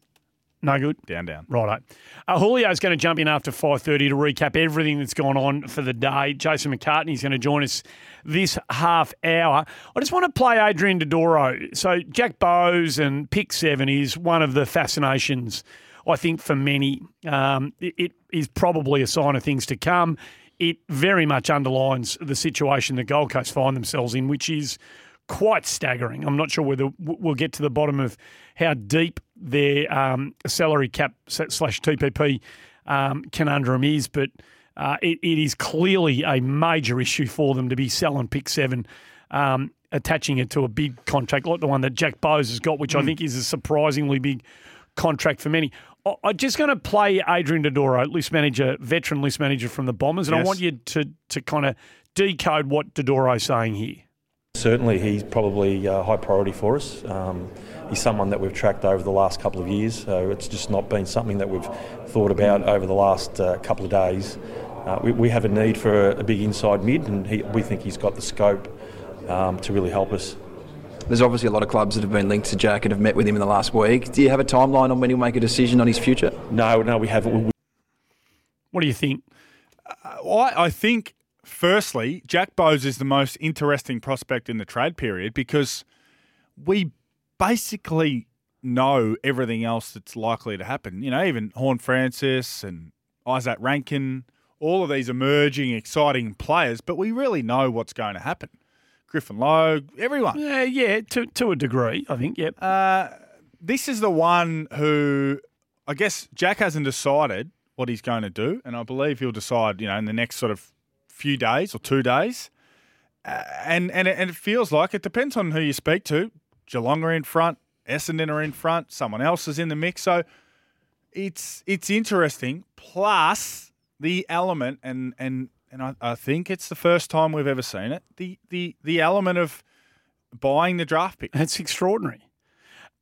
No good. down, down. Righto. Uh, Julio's going to jump in after 5.30 to recap everything that's gone on for the day. Jason McCartney's going to join us this half hour. I just want to play Adrian Dodoro. So Jack Bowes and Pick 7 is one of the fascinations, I think, for many. Um, it, it is probably a sign of things to come. It very much underlines the situation the Gold Coast find themselves in, which is quite staggering. I'm not sure whether we'll get to the bottom of how deep their um, salary cap slash TPP um, conundrum is, but uh, it, it is clearly a major issue for them to be selling pick seven, um, attaching it to a big contract like the one that Jack Bowes has got, which I Mm. think is a surprisingly big contract for many. I- I'm just going to play Adrian Dodoro, list manager, veteran list manager from the Bombers, and I want you to to kind of decode what Dodoro's saying here. Certainly, he's probably a high priority for us. Um, he's someone that we've tracked over the last couple of years, so it's just not been something that we've thought about over the last uh, couple of days. Uh, we, we have a need for a, a big inside mid, and he, we think he's got the scope um, to really help us. There's obviously a lot of clubs that have been linked to Jack and have met with him in the last week. Do you have a timeline on when he'll make a decision on his future? No, no, we haven't. What do you think? Uh, I, I think, firstly, Jack Bowes is the most interesting prospect in the trade period because we basically know everything else that's likely to happen. You know, even Horne-Francis and Isaac Rankine, all of these emerging, exciting players, but we really know what's going to happen. Griffin Logue, everyone. Yeah, yeah, to to a degree, I think. Yep. Uh, this is the one who I guess Jack hasn't decided what he's going to do, and I believe he'll decide, you know, in the next sort of few days or two days. Uh, and and it, and it feels like it depends on who you speak to. Geelong are in front, Essendon are in front, someone else is in the mix. So it's it's interesting. Plus the element, and and and I, I think it's the first time we've ever seen it. The the the element of buying the draft pick. That's extraordinary.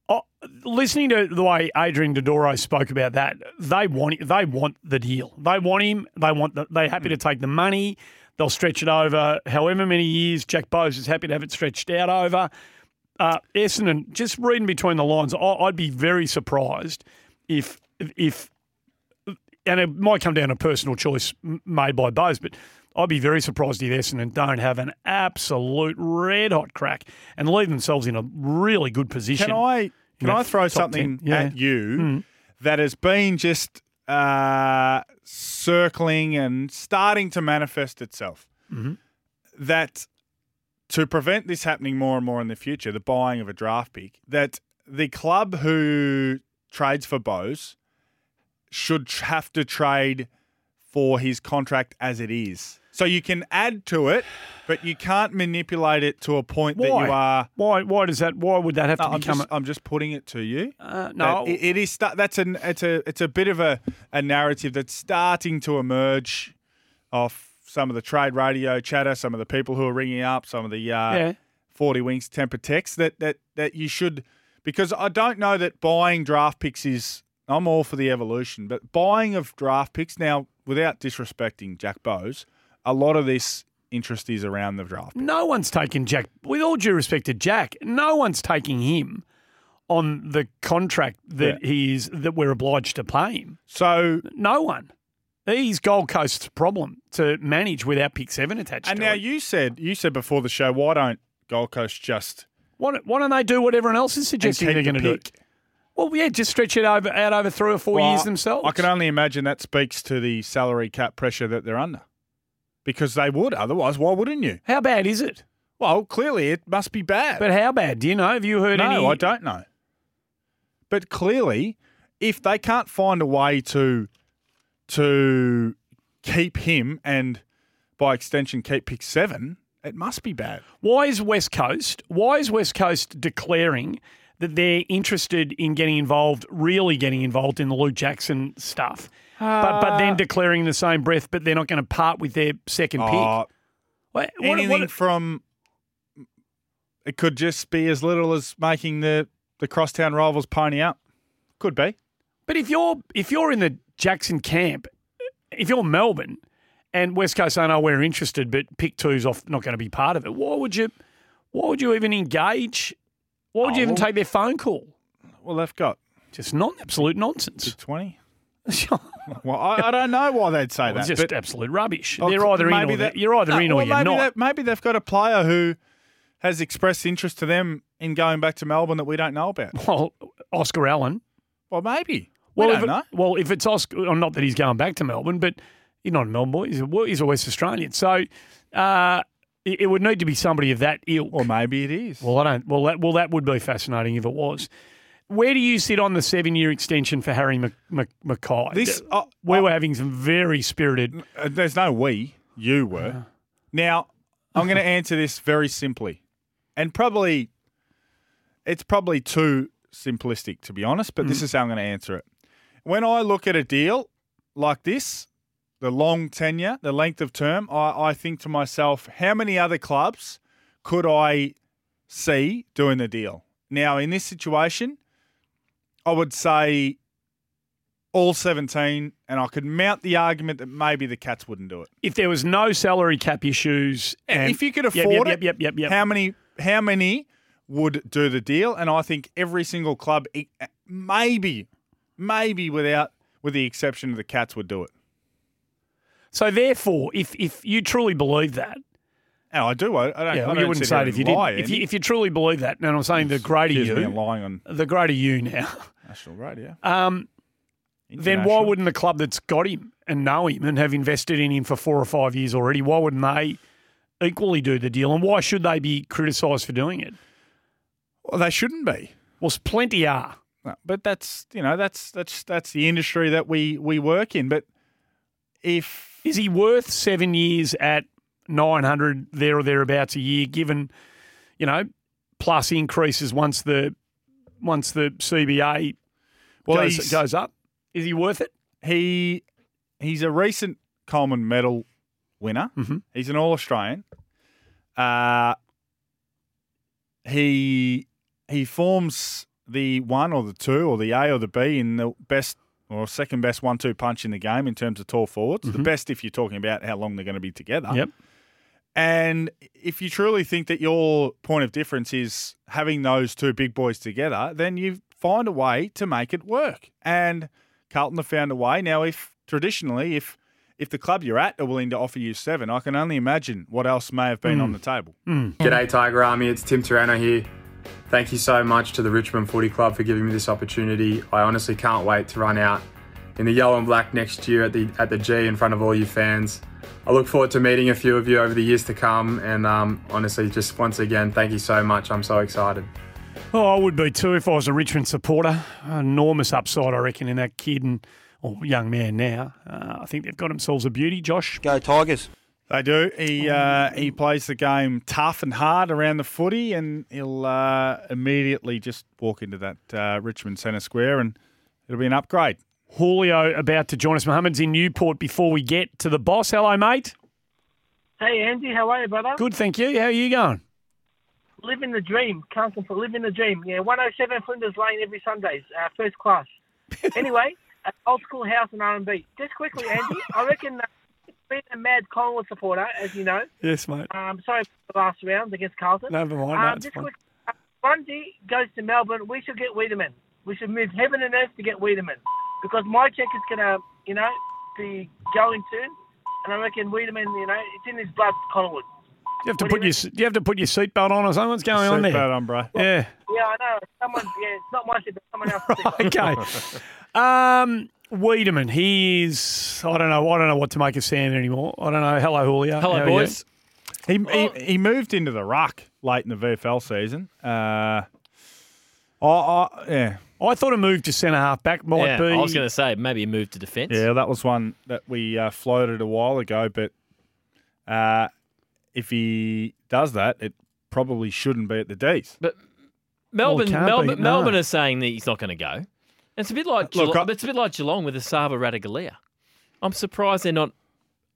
Oh, listening to the way Adrian Dodoro spoke about that, they want they want the deal. They want him. They want the, they're happy to take the money. They'll stretch it over however many years. Jack Bowes is happy to have it stretched out over. Uh, Essendon, just reading between the lines, I, I'd be very surprised if if and it might come down to personal choice made by Bowes, but I'd be very surprised if Essendon don't have an absolute red hot crack and leave themselves in a really good position. Can I can I throw something Yeah. at you Mm. that has been just uh, circling and starting to manifest itself? Mhm. That to prevent this happening more and more in the future, the buying of a draft pick, that the club who trades for Bowes should have to trade for his contract as it is. So you can add to it, but you can't manipulate it to a point that you are. Why? Why does that? Why would that have No, to I'm become? just, I'm just putting it to you. Uh, no. It, it is. That's an. It's a. It's a bit of a, a narrative that's starting to emerge, off some of the trade radio chatter, some of the people who are ringing up, some of the uh, Yeah. Forty Winks temper text that that that you should because I don't know that buying draft picks is. I'm all for the evolution, but buying of draft picks now, without disrespecting Jack Bowes, a lot of this interest is around the draft. No one's taking Jack. With all due respect to Jack, no one's taking him on the contract that he is that we're obliged to pay him. So no one. He's Gold Coast's problem to manage without pick seven attached. And to now it. you said you said before the show, why don't Gold Coast just why why don't they do what everyone else is suggesting they're going to do? Well, yeah, just stretch it over out over three or four Well, years themselves. I can only imagine that speaks to the salary cap pressure that they're under. Because they would, otherwise, why wouldn't you? How bad is it? Well, clearly it must be bad. But how bad? Do you know? Have you heard no, any? I don't know. But clearly, if they can't find a way to to keep him and by extension keep pick seven, it must be bad. Why is West Coast? Why is West Coast declaring that they're interested in getting involved, really getting involved in the Luke Jackson stuff, but but then Uh, declaring in the same breath, but they're not going to part with their second pick. Uh, What- what- anything what- from it could just be as little as making the the crosstown rivals pony up. Could be. But if you're if you're in the Jackson camp, if you're Melbourne and West Coast saying, "Oh, we're interested," but pick two's off, not going to be part of it. Why would you? Why would you even engage? Why would you Oh, even well- take their phone call? Well, they've got just non absolute nonsense. Twenty. well, I, I don't know why they'd say that. it's just but- absolute rubbish. Oh, They're either in or that- they're- you're either No, in or well, you're maybe not. that- maybe they've got a player who has expressed interest to them in going back to Melbourne that we don't know about. Well, Oscar Allen. Well, maybe. We Well, don't if it- know. well, if it's Oscar, well, not that he's going back to Melbourne, but he's not a Melbourne boy. He's a, he's a West Australian. So uh, it, it would need to be somebody of that ilk. Or maybe it is. Well, I don't. Well, that, well, that would be fascinating if it was. Where do you sit on the seven-year extension for Harry Mc, Mc, McKay? This- uh, we were having some very spirited. Uh, There's no we. You were. Now, I'm going to answer this very simply, and probably it's probably too simplistic to be honest. But this Mm. is how I'm going to answer it. When I look at a deal like this, the long tenure, the length of term, I, I think to myself, how many other clubs could I see doing the deal? Now, in this situation, I would say all 17, and I could mount the argument that maybe the Cats wouldn't do it. If there was no salary cap issues, and if you could Yep, yep, afford yep, it, yep, yep, yep. how many how many would do the deal? And I think every single club, maybe, maybe without with the exception of the Cats, would do it. So therefore, if if you truly believe that, No, I do. I, I don't. yeah, I well, don't you wouldn't say it if you didn't. If you, if you truly believe that, and I'm saying the greater you, lying on the greater you now. national radio. Um, then why wouldn't the club that's got him and know him and have invested in him for four or five years already? Why wouldn't they equally do the deal? And why should they be criticised for doing it? Well, they shouldn't be. Well, plenty are. No, but that's you know that's that's that's the industry that we we work in. But if Is he worth seven years at nine hundred there or thereabouts a year? Given you know plus increases once the once the CBA Well, goes, goes up, is he worth it? he he's a recent Coleman Medal winner. Mm-hmm. He's an All Australian. Uh, he he forms the one or the two or the A or the B in the best or second best one two punch in the game in terms of tall forwards. The Mhm. best if you're talking about how long they're going to be together. Yep. And if you truly think that your point of difference is having those two big boys together, then you find a way to make it work. And Carlton have found a way. Now, if traditionally, if if the club you're at are willing to offer you seven, I can only imagine what else may have been Mm. on the table. G'day, Tiger Army. It's Tim Taranto here. Thank you so much to the Richmond Footy Club for giving me this opportunity. I honestly can't wait to run out in the yellow and black next year at the at the G in front of all you fans. I look forward to meeting a few of you over the years to come. And um, honestly, just once again, thank you so much. I'm so excited. Oh, I would be too if I was a Richmond supporter. Enormous upside, I reckon, in that kid and or young man now. Uh, I think they've got themselves a beauty, Josh. Go Tigers. They do. He uh, he plays the game tough and hard around the footy, and he'll uh, immediately just walk into that uh, Richmond Centre Square, and it'll be an upgrade. Julio about to join us. Mohammed's in Newport before we get to the boss. Hello, mate. Hey, Andy, how are you, brother? Good, thank you. How are you going? living the dream. Can't compl- living the dream. Yeah, 107 Flinders Lane every Sundays, uh, first class. anyway, uh, old school house and R&B. Just quickly, Andy, I reckon uh, being a mad Collingwood supporter, as you know. Yes, mate. Um, sorry for the last round against Carlton. Never mind, no, Um, it's just quick, uh, Bundy goes to Melbourne. We should get Weideman. We should move heaven and earth to get Weideman because Mihocek is going to, you know, be going soon, and I reckon Weideman, you know, it's in his blood, Collingwood. You have to put your do you have to put your seatbelt on or something? What's going on there? Seatbelt on, bro. Yeah. Yeah, I know. Someone, yeah, it's not my shit, but someone else. okay. Um, Weideman, is. I don't know. I don't know what to make of Sam anymore. I don't know. Hello, Julio. How are you? He, he he moved into the ruck late in the VFL season. Uh, I, I, yeah. I thought a move to centre half back might yeah, be. I was going to say maybe a move to defence. Yeah, that was one that we uh, floated a while ago. But uh, if he does that, it probably shouldn't be at the D's. But Melbourne, can't Melbourne, be, no. Melbourne are saying that he's not going to go. It's a bit like Look, Geelong, I- it's a bit like Geelong with Esava Ratugolea. I'm surprised they're not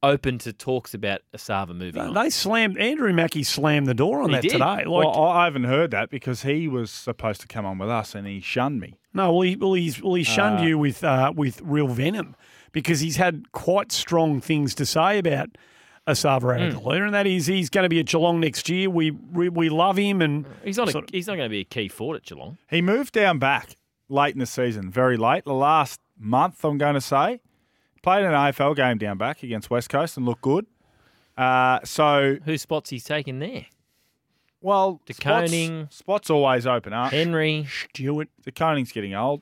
open to talks about Esava moving on. They slammed Andrew Mackie slammed the door on He that did. today. Like, well, I haven't heard that because he was supposed to come on with us and he shunned me. no, well, he, well, he's well, he shunned Uh, you with uh, with real venom because he's had quite strong things to say about Esava Hmm. Ratugolea, and that is he's going to be at Geelong next year. We we, we love him, and He's not. A, sort of- he's not going to be a key forward at Geelong. He moved down back late in the season, very late. The last month, I'm going to say. Played an AFL game down back against West Coast and looked good. Uh, so whose spots he's taken there? Well, De spots, Koning. spots always open up. Henry Stewart. De Koning's getting old.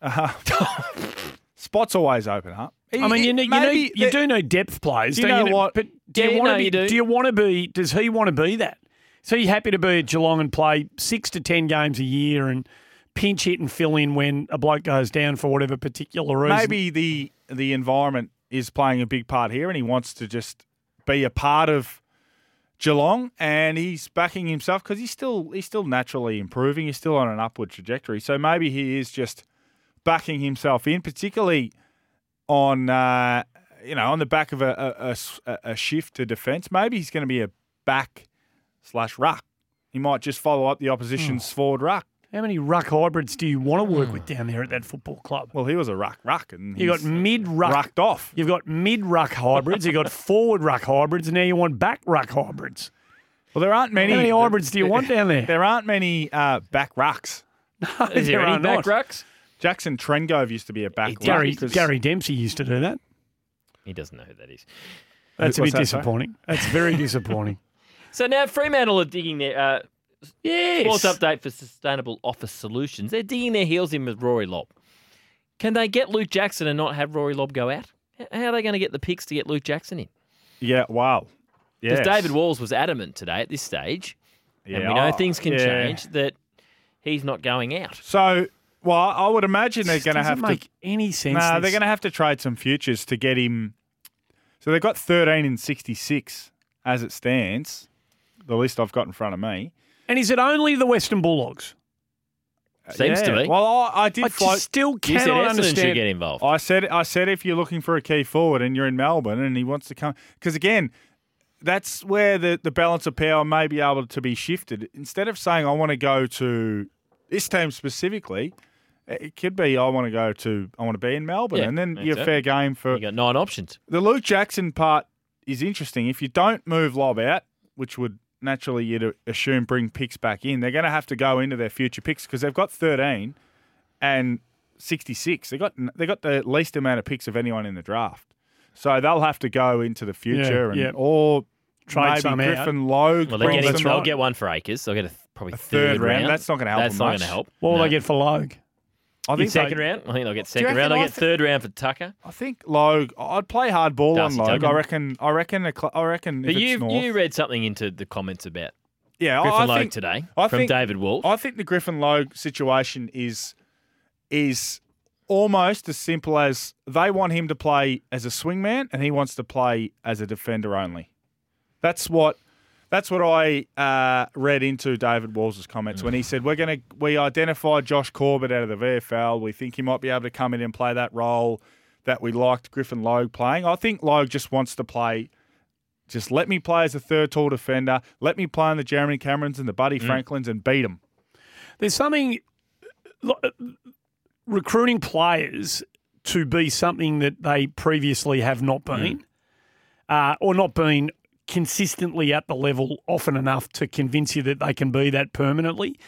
Uh, spots always open up. I mean, you, need, you, Maybe need, you do know depth players. You don't know what? But do Yeah, you want no, to be? do. Do you want to be? Does he want to be that? So you happy to be at Geelong and play six to ten games a year and pinch hit and fill in when a bloke goes down for whatever particular reason? maybe the the environment is playing a big part here, and he wants to just be a part of Geelong, and he's backing himself because he's still he's still naturally improving. He's still on an upward trajectory. So maybe he is just backing himself in, particularly on uh, you know on the back of a a shift to defence. Maybe he's going to be a back slash ruck. He might just follow up the opposition's forward ruck. How many ruck hybrids do you want to work with down there at that football club? Well, he was a ruck ruck, and you got mid ruck rucked off. You've got mid ruck hybrids. You've got forward ruck hybrids, and now you want back ruck hybrids. Well, there aren't many. How many hybrids do you want down there? There aren't many uh, back rucks. Is there any are back not. rucks? Jackson Trengove used to be a back ruck. Gary because- Gary Dempsey used to do that. He doesn't know who that is. That's a bit that, sorry? disappointing. That's very disappointing. So now Fremantle are digging their uh, Yes. sports update for sustainable office solutions. They're digging their heels in with Rory Lobb. Can they get Luke Jackson and not have Rory Lobb go out? How are they going to get the picks to get Luke Jackson in? Yeah, wow. Because Yes. David Walls was adamant today at this stage, and we know oh, things can yeah. change, that he's not going out. So, well, I would imagine they're going to have to make any sense. Nah, they're going to have to trade some futures to get him. So they've got 13 and 66 as it stands. The list I've got in front of me. And is it only the Western Bulldogs? Uh, Seems to be. Well, I, I did I float. just still You said cannot Essendon should get involved. I said I said if you're looking for a key forward and you're in Melbourne and he wants to come because again, that's where the, the balance of power may be able to be shifted. Instead of saying I want to go to this team specifically, it could be I want to go to I want to be in Melbourne, Yeah, and then you're it. fair game for You got nine options. the Luke Jackson part is interesting. If you don't move Lobb out, which would naturally you'd assume bring picks back in, they're going to have to go into their future picks because they've got 13 and 66. They got they got the least amount of picks of anyone in the draft, so they'll have to go into the future and yeah. or Trade maybe some out. Griffin Logue. Well, they're getting, they'll right. get one for Acres. They'll get a probably A third, third round. That's not gonna help That's them not going to help. What will No. they get for Logue? I think second they- round? I think they'll get second round. They'll I get thi- third round for Tucker. I think Logue. I'd play hard ball Darcy on Logue. Tuggan. I reckon. I reckon. a I reckon. But you North, you read something into the comments about yeah, I- Griffin I Logue think, today I from think- David Walls. I think the Griffin Logue situation is is almost as simple as they want him to play as a swingman and he wants to play as a defender only. That's what that's what I uh, read into David Walls' comments when he said we're going to we identified Josh Corbett out of the VFL. We think he might be able to come in and play that role that we liked Griffin Logue playing. I think Logue just wants to play Just let me play as a third tall defender. Let me play on the Jeremy Camerons and the Buddy Mm. Franklins and beat them. There's something recruiting players to be something that they previously have not been, uh, or not been consistently at the level often enough to convince you that they can be that permanently.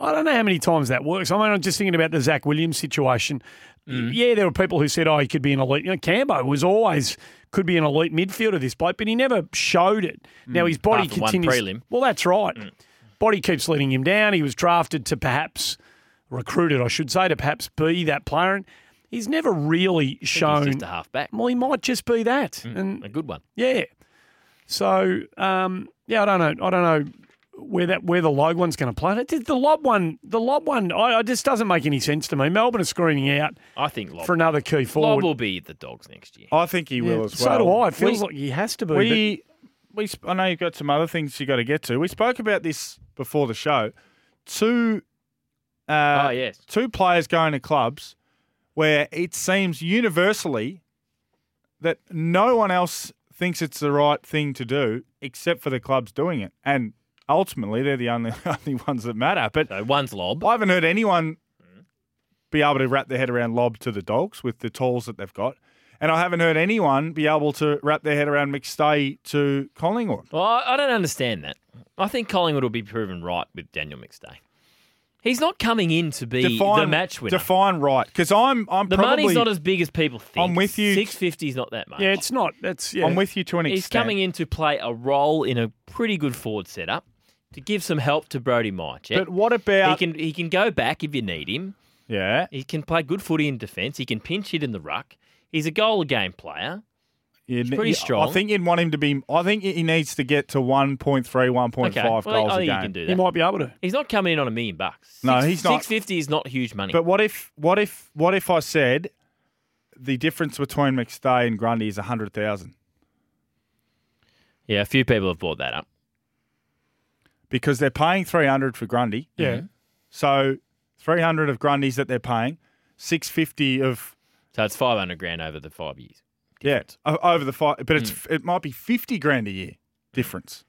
I don't know how many times that works. I mean, I'm just thinking about the Zach Williams situation. Mm. Yeah, there were people who said, "Oh, he could be an elite." You know, Cambo was always could be an elite midfielder. This bloke, but he never showed it. Mm. Now his body continues. prelim. Well, that's right. Mm. Body keeps letting him down. He was drafted to perhaps recruited, I should say, to perhaps be that player. And he's never really shown. just a halfback. Well, he might just be that, and A good one. yeah. So um, yeah, I don't know. I don't know where that where the Logue one's going to play. The, the Lobb one, the Lobb one, I, I just doesn't make any sense to me. Melbourne are screaming out I think Lobb, for another key forward. Lobb will be the Dogs next year. I think he Yeah, will as well. so do I. It feels We- like he has to be. We, we, I know you've got some other things you got to get to. We spoke about this before the show. Two, uh, Oh, yes. two players going to clubs where it seems universally that no one else thinks it's the right thing to do except for the clubs doing it, and ultimately they're the only only ones that matter. But so one's Lobb. I haven't heard anyone mm. be able to wrap their head around Lobb to the dogs with the tools that they've got. And I haven't heard anyone be able to wrap their head around McStay to Collingwood. Well, I I don't understand that. I think Collingwood will be proven right with Daniel McStay. He's not coming in to be the match winner. Define right, because I'm I'm the probably money's not as big as people think. I'm with you. Six fifty is not that much. yeah, it's not. That's yeah. I'm with you to an He's coming in to play a role in a pretty good forward setup to give some help to Brody Mihocek. But what about he can he can go back if you need him. Yeah, He can play good footy in defence. He can pinch hit in the ruck. He's a goal a game player. Yeah, He's pretty yeah, strong. I think you'd want him to be. I think he needs to get to 1.3, 1.5 Okay, well, goals I a think game. he can do that. He might be able to. He's not coming in on a million bucks. No, Six- he's not. Six fifty is not huge money. But what if, what if, what if I said the difference between McStay and Grundy is a hundred thousand yeah, a few people have brought that up. because they're paying three hundred for Grundy. Yeah. So three hundred of Grundy's that they're paying, six fifty of So it's five hundred grand over the five years. Yeah over the five, but it's Hmm. it might be fifty grand a year difference.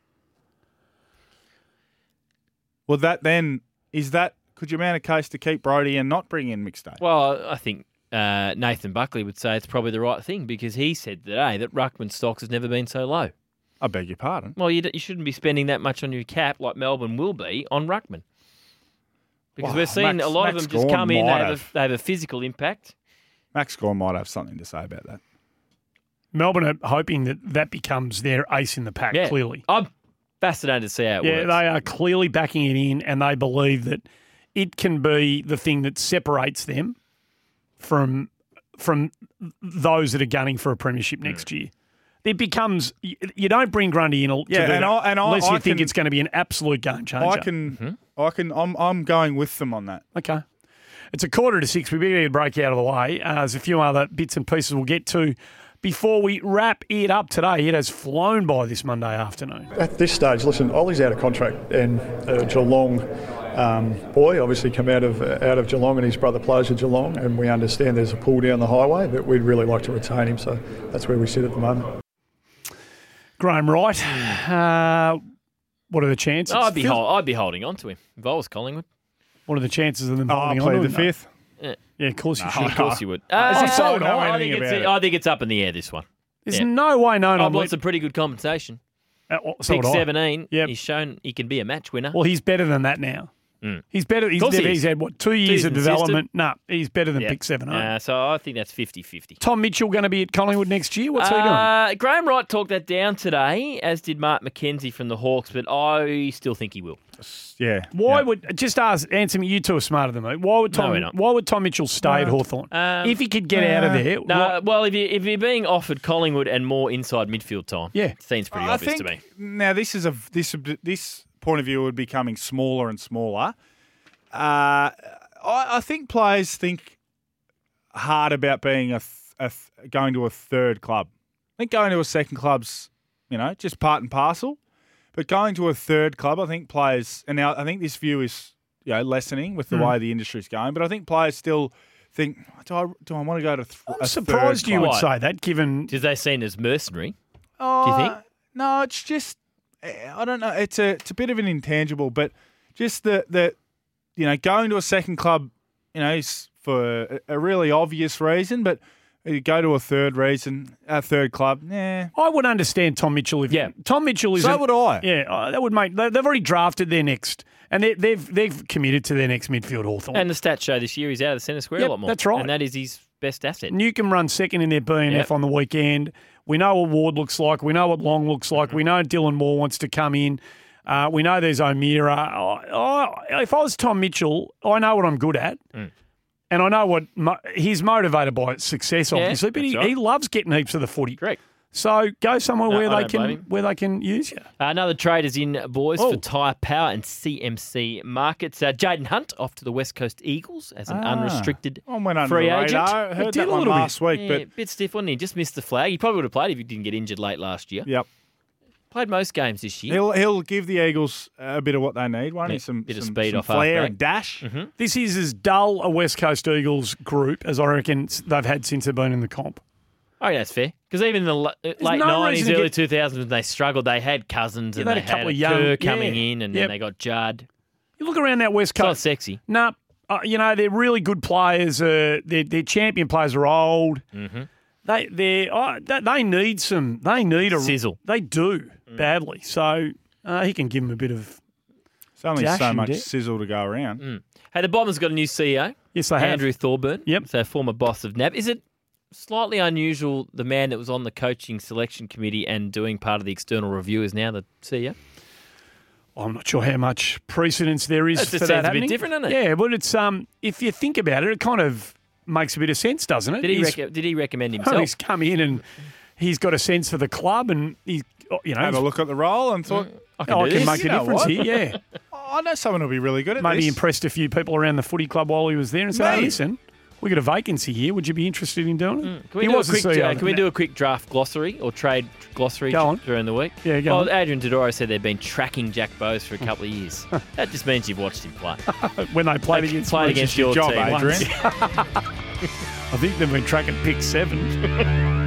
Well, that then is that could you mount a case to keep Brody and not bring in McStay? Well, I think uh, Nathan Buckley would say it's probably the right thing because he said today that Ruckman stocks has never been so low. I beg your pardon. Well, you, d- you shouldn't be spending that much on your cap like Melbourne will be on Ruckman. Because Well, we're seeing Max- a lot Max of them just come in, they have, have. a, they have a physical impact. Max Gawn might have something to say about that. Melbourne are hoping that that becomes their ace in the pack. Yeah. Clearly, I'm fascinated to see how it yeah, works. they are clearly backing it in, and they believe that it can be the thing that separates them from from those that are gunning for a premiership next year. It becomes you you don't bring Grundy in to Yeah, do and that I- and I- unless you I think can- it's going to be an absolute game changer. I can, I can, I'm, I'm going with them on that. Okay. It's a quarter to six. We better get a break out of the way. Uh, there's a few other bits and pieces we'll get to before we wrap it up today. It has flown by this Monday afternoon. At this stage, listen, Ollie's out of contract, and uh, Geelong um, boy obviously come out of out of Geelong, and his brother plays at Geelong, and we understand there's a pull down the highway, but we'd really like to retain him. So that's where we sit at the moment. Graham Wright. Uh, what are the chances? I'd be Phil- hol- I'd be holding on to him if I was Collingwood. What are the chances of them Oh, I on to plead him? the fifth. Yeah, Yeah, of course you No, should. of course you would. Uh, Uh, I it's- don't know I anything think it's about it. I think it's up in the air. This one. There's Yeah. no way known I've on got some pretty good compensation. Uh, well, so Pick would I. seventeen. Yep. He's shown he can be a match winner. Well, he's better than that now. Mm. He's better. He's, Course he he's had what two years of development. No, he's better than Yeah. pick seven. Uh, so I think that's 50-50. Tom Mitchell going to be at Collingwood next year. What's he doing? Uh, Graham Wright talked that down today, as did Mark McKenzie from the Hawks, but I still think he will. Yeah. Why would just ask? Answer me. You two are smarter than me. Why would Tom? we're why would Tom Mitchell stay at Hawthorn Um, if he could get out of there? No, well, if you if you're being offered Collingwood and more inside midfield time, Yeah. seems pretty I obvious think to me. now this is a this this point of view would be becoming smaller and smaller. Uh, I, I think players think hard about being a, th- a th- going to a third club. I think going to a second club's you know just part and parcel, but going to a third club, I think players and now I think this view is you know lessening with the Hmm. way the industry's going, but I think players still think do I do I want to go to th- a I'm surprised third you would say that, given Did they seen as mercenary? Oh, Do you think? No, it's just I don't know. It's a it's a bit of an intangible, but just the the you know going to a second club, you know, is for a, a really obvious reason, but you go to a third reason, a third club. Yeah, I would understand Tom Mitchell if yeah. Tom Mitchell is. So would I. Yeah, uh, that would make. they- They've already drafted their next, and they, they've they've committed to their next midfield Hawthorn. And the stats show this year he's out of the centre square Yep, a lot more. that's right. And that is his best asset. Newcombe runs second in their BNF Yep. on the weekend. We know what Ward looks like. We know what Long looks like. We know Dylan Moore wants to come in. Uh, we know there's O'Meara. I, I, if I was Tom Mitchell, I know what I'm good at. Mm. And I know what mo- he's motivated by success, Yeah, obviously, but he, right. he loves getting heaps of the footy. Correct. So go somewhere No, where I they can where they can use you. Uh, another trade is in, boys, Oh. for Tyre Power and CMC Markets. Uh, Jayden Hunt off to the West Coast Eagles as an Ah. unrestricted I went under free the agent. I heard that one last week, Yeah, but bit stiff, wasn't he? Just missed the flag. He probably would have played if he didn't get injured late last year. Yep. Played most games this year. he'll he'll give the Eagles a bit of what they need, won't he? Some bit of speed some off flair and dash. This is as dull a West Coast Eagles group as I reckon they've had since they've been in the comp. Oh, yeah, that's fair. Because even in the la- late no 90s, reason to early get- 2000s, when they struggled, they had Cousins Yeah, and they they had a couple had of young- Kerr coming yeah. in, and Yep. then they got Judd. You look around that West It's not Coast. sexy. No, uh, you know they're really good players. Uh, their their champion players are old. Mm-hmm. They they oh, they they need some. They need a Sizzle. They do Mm. badly. So uh, he can give them a bit of. It's only dash so and much dip. sizzle to go around. Mm. Hey, the Bombers got a new CEO. Yes, they have. Andrew Thorburn. Yep. So former boss of NAB. Is it slightly unusual the man that was on the coaching selection committee and doing part of the external review is now the CEO? I'm not sure how much precedence there is It just for seems that a bit happening. different, doesn't it? Yeah, but it's um if you think about it, it kind of makes a bit of sense, doesn't it? Did he, He's- rec- did he recommend Oh, himself? he's come in and he's got a sense for the club, and he's you know Had a look at the role and thought, I can, do this. make You a know difference what? here. Yeah, oh, I know someone who'll be really good at maybe this. impressed a few people around the footy club while he was there and said, "Hey, listen, we got a vacancy here. Would you be interested in doing it?" Mm. Can we, do a, quick, uh, can we do a quick draft glossary or trade glossary Go on. during the week? Yeah, go well, on. Adrian Dodoro said they've been tracking Jack Bowes for a couple of years. that just means you've watched him play. when they played They against played against your job, team. Adrian. I think they've been tracking pick seven.